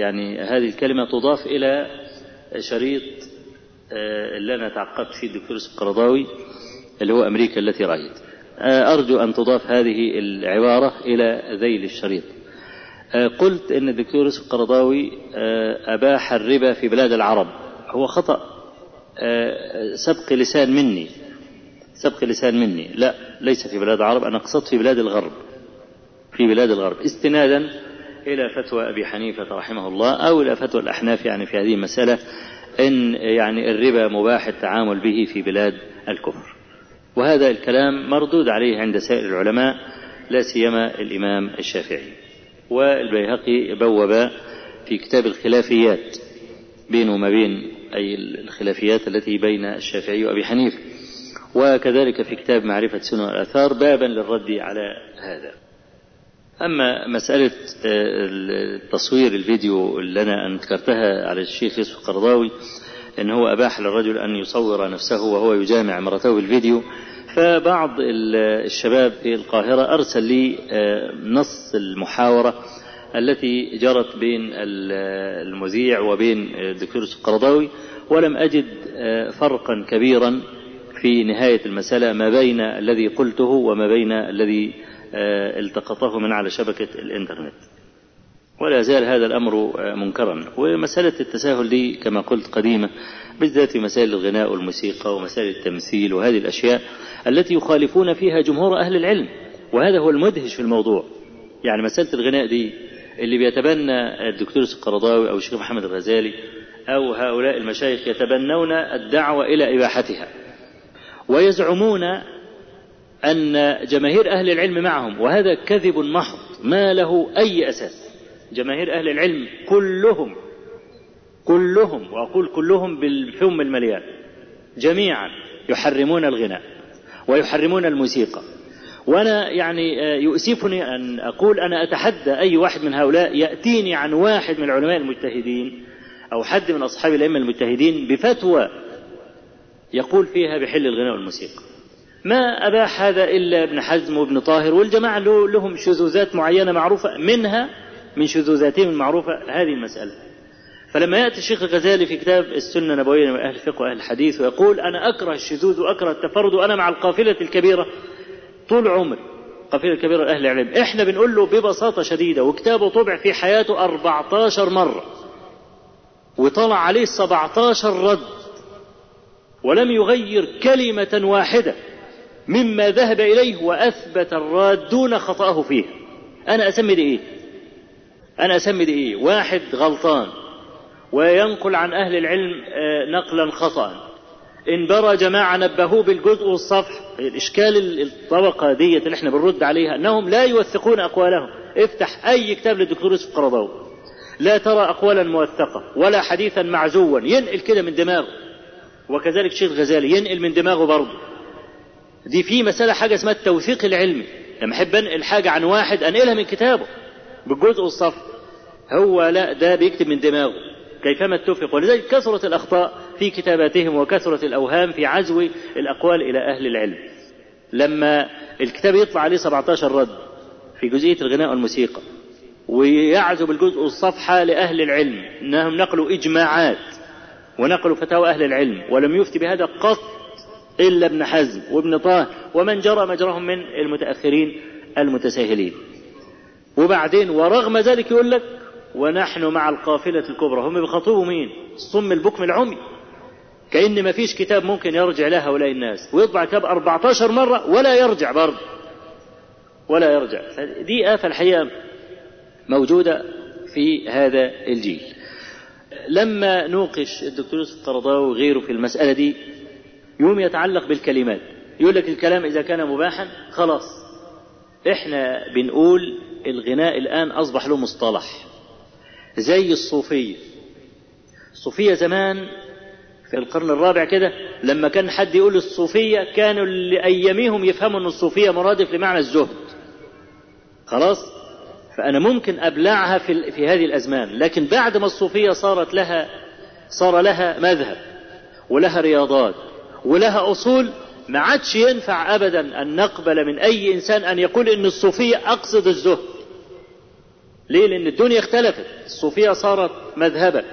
يعني هذه الكلمة تضاف إلى شريط اللي أنا تعقبت فيه الدكتور القرضاوي اللي هو أمريكا التي رأيت. أرجو أن تضاف هذه العبارة إلى ذيل الشريط. قلت أن الدكتور يوسف القرضاوي أباح الربا في بلاد العرب. هو خطأ سبق لسان مني. سبق لسان مني. لا ليس في بلاد العرب أنا قصدت في بلاد الغرب. في بلاد الغرب. استنادا إلى فتوى أبي حنيفة رحمه الله أو إلى فتوى الأحناف يعني في هذه المسألة إن يعني الربا مباح التعامل به في بلاد الكفر. وهذا الكلام مردود عليه عند سائر العلماء لا سيما الإمام الشافعي. والبيهقي بوب في كتاب الخلافيات بينه وما بين أي الخلافيات التي بين الشافعي وأبي حنيفة. وكذلك في كتاب معرفة سنن الآثار بابا للرد على هذا. أما مسألة تصوير الفيديو اللي أنا ذكرتها على الشيخ يوسف القرضاوي أن هو أباح للرجل أن يصور نفسه وهو يجامع امرأته بالفيديو فبعض الشباب في القاهرة أرسل لي نص المحاورة التي جرت بين المذيع وبين الدكتور القرضاوي ولم أجد فرقا كبيرا في نهاية المسألة ما بين الذي قلته وما بين الذي التقطه من على شبكة الإنترنت. ولا زال هذا الأمر منكرا. ومسألة التساهل دي كما قلت قديمة بالذات في مسائل الغناء والموسيقى ومسائل التمثيل وهذه الأشياء التي يخالفون فيها جمهور أهل العلم. وهذا هو المدهش في الموضوع. يعني مسألة الغناء دي اللي بيتبنى الدكتور القرضاوي أو الشيخ محمد الغزالي أو هؤلاء المشايخ يتبنون الدعوة إلى إباحتها. ويزعمون أن جماهير أهل العلم معهم وهذا كذب محض ما له أي أساس. جماهير أهل العلم كلهم كلهم وأقول كلهم بالفم المليان جميعا يحرمون الغناء ويحرمون الموسيقى. وأنا يعني يؤسفني أن أقول أنا أتحدى أي واحد من هؤلاء يأتيني عن واحد من العلماء المجتهدين أو حد من أصحاب الأئمة المجتهدين بفتوى يقول فيها بحل الغناء والموسيقى. ما أباح هذا إلا ابن حزم وابن طاهر والجماعة لهم شذوذات معينة معروفة منها من شذوذاتهم المعروفة هذه المسألة. فلما يأتي الشيخ الغزالي في كتاب السنة النبوية من أهل الفقه وأهل الحديث ويقول أنا أكره الشذوذ وأكره التفرد وأنا مع القافلة الكبيرة طول عمري. قافلة الكبيرة لأهل العلم. إحنا بنقول له ببساطة شديدة وكتابه طبع في حياته 14 مرة وطلع عليه 17 رد. ولم يغير كلمة واحدة مما ذهب إليه وأثبت الرادون خطأه فيه. أنا أسمي دي إيه أنا أسمي دي إيه واحد غلطان وينقل عن أهل العلم نقلا خطأ. إن برى جماعة نبهوه بالجزء والصفح الإشكال الطبقة ديت اللي إحنا بنرد عليها أنهم لا يوثقون أقوالهم. افتح أي كتاب للدكتور يوسف قرضاوي. لا ترى أقوالا موثقة ولا حديثا معزوا. ينقل كده من دماغه. وكذلك شيخ غزالي ينقل من دماغه برضه. دي في مسألة حاجة اسمها التوثيق العلمي. لما أحب أنقل حاجة عن واحد أنقلها من كتابه بالجزء والصفحة هو لا ده بيكتب من دماغه. كيفما اتفق ولذلك كثرت الأخطاء في كتاباتهم وكثرت الأوهام في عزو الأقوال إلى أهل العلم. لما الكتاب يطلع عليه 17 رد في جزئية الغناء والموسيقى ويعزو بالجزء والصفحة لأهل العلم أنهم نقلوا إجماعات. ونقلوا فتاوى أهل العلم ولم يفتي بهذا قط إلا ابن حزم وابن طه ومن جرى مجراهم من المتأخرين المتساهلين. وبعدين ورغم ذلك يقول لك ونحن مع القافلة الكبرى. هم بيخاطبوا مين؟ الصم البكم العمي. كأن ما فيش كتاب ممكن يرجع له هؤلاء الناس. ويطبع كتاب 14 مرة ولا يرجع برضه. ولا يرجع. دي آفة الحقيقة موجودة في هذا الجيل. لما نوقش الدكتور يوسف القرضاوي وغيره في المسألة دي يوم يتعلق بالكلمات. يقول لك الكلام إذا كان مباحا خلاص. إحنا بنقول الغناء الآن أصبح له مصطلح. زي الصوفية. الصوفية زمان في القرن الرابع كده لما كان حد يقول الصوفية كانوا لأيامهم يفهموا أن الصوفية مرادف لمعنى الزهد. خلاص؟ فأنا ممكن أبلعها في, في هذه الأزمان. لكن بعد ما الصوفية صارت لها صار لها مذهب ولها رياضات ولها أصول ما عادش ينفع أبدا أن نقبل من أي إنسان أن يقول إن الصوفية أقصد الزهد. ليه؟ لأن الدنيا اختلفت. الصوفية صارت مذهبا.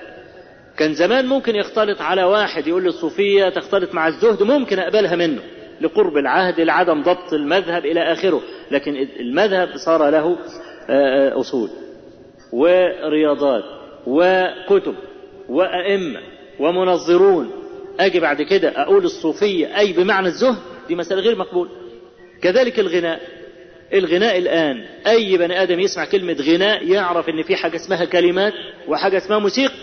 كان زمان ممكن يختلط على واحد يقول الصوفية تختلط مع الزهد ممكن أقبلها منه لقرب العهد لعدم ضبط المذهب إلى آخره. لكن المذهب صار له أصول ورياضات وكتب وأئمة ومنظرون. أجي بعد كده أقول الصوفية أي بمعنى الزهد دي مسألة غير مقبول. كذلك الغناء. الغناء الآن أي بني آدم يسمع كلمة غناء يعرف إن في حاجة اسمها كلمات وحاجة اسمها موسيقى.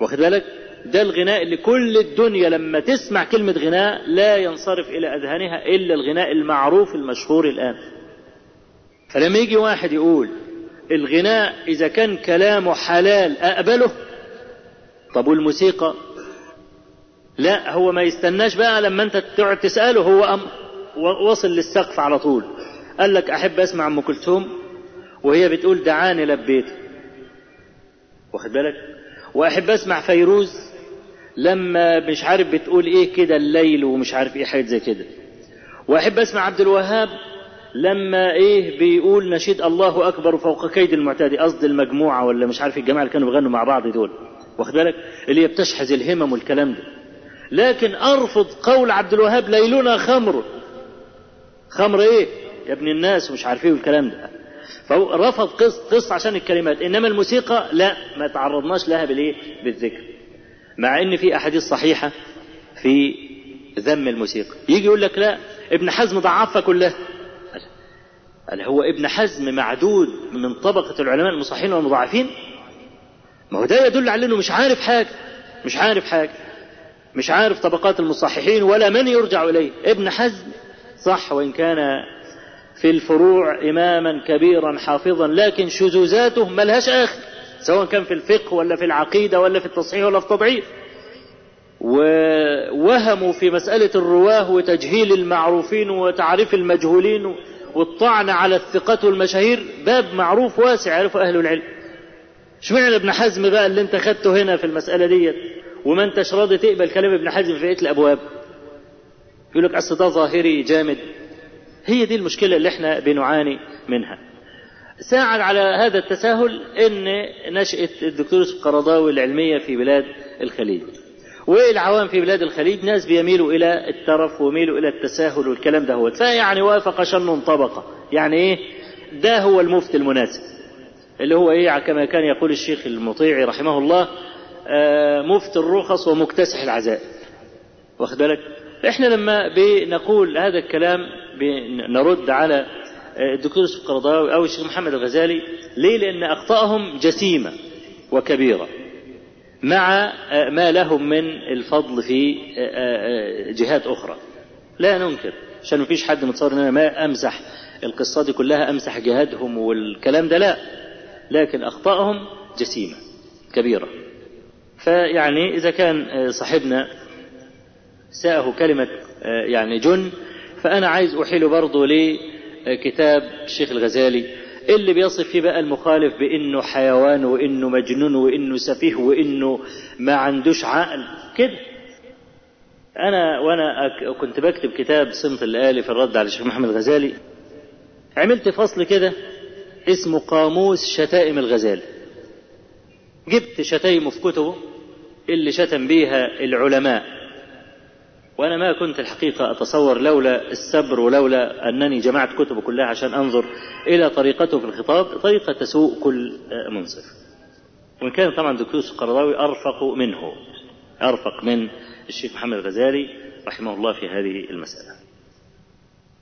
واخد بالك؟ ده الغناء اللي كل الدنيا لما تسمع كلمة غناء لا ينصرف إلى أذهانها إلا الغناء المعروف المشهور الآن. فلما يجي واحد يقول الغناء إذا كان كلامه حلال أقبله؟ طب والموسيقى؟ لا هو ما يستناش بقى لما أنت تقعد تسأله هو أم وصل للسقف على طول. قال لك أحب أسمع أم كلثوم؟ وهي بتقول دعاني لبيت. واخد بالك؟ وأحب أسمع فيروز؟ لما مش عارف بتقول إيه كده الليل ومش عارف إيه حاجات زي كده. وأحب أسمع عبد الوهاب؟ لما إيه بيقول نشيد الله أكبر فوق كيد المعتدي قصد المجموعة ولا مش عارف الجماعة اللي كانوا بيغنوا مع بعض دول. واخد بالك؟ اللي هي بتشحذ الهمم والكلام ده. لكن أرفض قول عبد الوهاب ليلنا خمر. خمر إيه؟ يا ابن الناس ومش عارف إيه والكلام ده. فهو رفض قص قص عشان الكلمات. إنما الموسيقى لا ما تعرضناش لها بالإيه؟ بالذكر. مع إن في أحاديث صحيحة في ذم الموسيقى. يجي يقول لك لا ابن حزم ضعفها كلها قال هو ابن حزم معدود من طبقة العلماء المصحين والمضاعفين. ما هو ده يدل على إنه مش عارف حاجة مش عارف حاجة مش عارف طبقات المصححين ولا من يرجع إليه. ابن حزم صح وإن كان في الفروع إماما كبيرا حافظا لكن شذوذاته ملهاش آخر سواء كان في الفقه ولا في العقيدة ولا في التصحيح ولا في التضعيف. ووهموا في مسألة الرواة وتجهيل المعروفين وتعريف المجهولين والطعن على الثقات والمشاهير باب معروف واسع يعرفه أهل العلم. اشمعنى ابن حزم بقى اللي انت خدته هنا في المسألة ديت؟ وما انتش راضي تقبل كلام ابن حزم في بقية الأبواب يقول لك أصل ده ظاهري جامد. هي دي المشكلة اللي إحنا بنعاني منها. ساعد على هذا التساهل إن نشأة الدكتور القرضاوي العلمية في بلاد الخليج. والعوام في بلاد الخليج؟ ناس بيميلوا إلى الترف ويميلوا إلى التساهل والكلام ده هو. فيعني وافق شن طبقة. يعني إيه؟ ده هو المفتي المناسب. اللي هو إيه؟ كما كان يقول الشيخ المطيعي رحمه الله آه مفتي الرخص ومكتسح العزائم واخد بالك؟ إحنا لما بنقول هذا الكلام بنرد على الدكتور يوسف القرضاوي أو الشيخ محمد الغزالي. ليه؟ لأن اخطائهم جسيمة وكبيرة. مع ما لهم من الفضل في جهات أخرى. لا ننكر عشان مفيش حد متصور ان أنا ما أمسح القصة دي كلها أمسح جهادهم والكلام ده لا. لكن أخطائهم جسيمة كبيرة. فيعني إذا كان صاحبنا ساءه كلمة يعني جن فأنا عايز أحيل برضه لكتاب الشيخ الغزالي اللي بيصف فيه بقى المخالف بأنه حيوان وأنه مجنون وأنه سفيه وأنه ما عندوش عقل. كده. أنا وأنا كنت بكتب كتاب صمت الآلي في الرد على الشيخ محمد الغزالي. عملت فصل كده اسمه قاموس شتائم الغزالي. جبت شتايمه في كتبه اللي شتم بيها العلماء. وأنا ما كنت الحقيقة أتصور لولا السبر ولولا أنني جمعت كتبه كلها عشان أنظر إلى طريقته في الخطاب طريقة تسوء كل منصف. وإن كان طبعا دكتور القرضاوي أرفق منه أرفق من الشيخ محمد الغزالي رحمه الله في هذه المسألة.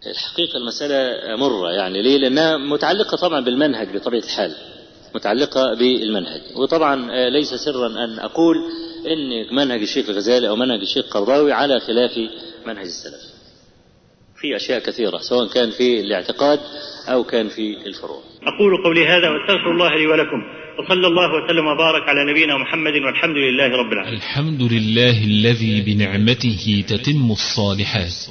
الحقيقة المسألة مرة يعني ليه؟ لأنها متعلقة طبعا بالمنهج بطبيعة الحال متعلقة بالمنهج. وطبعا ليس سرا أن أقول إن منهج الشيخ الغزالي أو منهج الشيخ القرضاوي على خلاف منهج السلف. في أشياء كثيرة سواء كان في الاعتقاد أو كان في الفروع. أقول قولي هذا وأستغفر الله لي ولكم وصلى الله وسلم وبارك على نبينا محمد والحمد لله رب العالمين. الحمد لله الذي بنعمته تتم الصالحات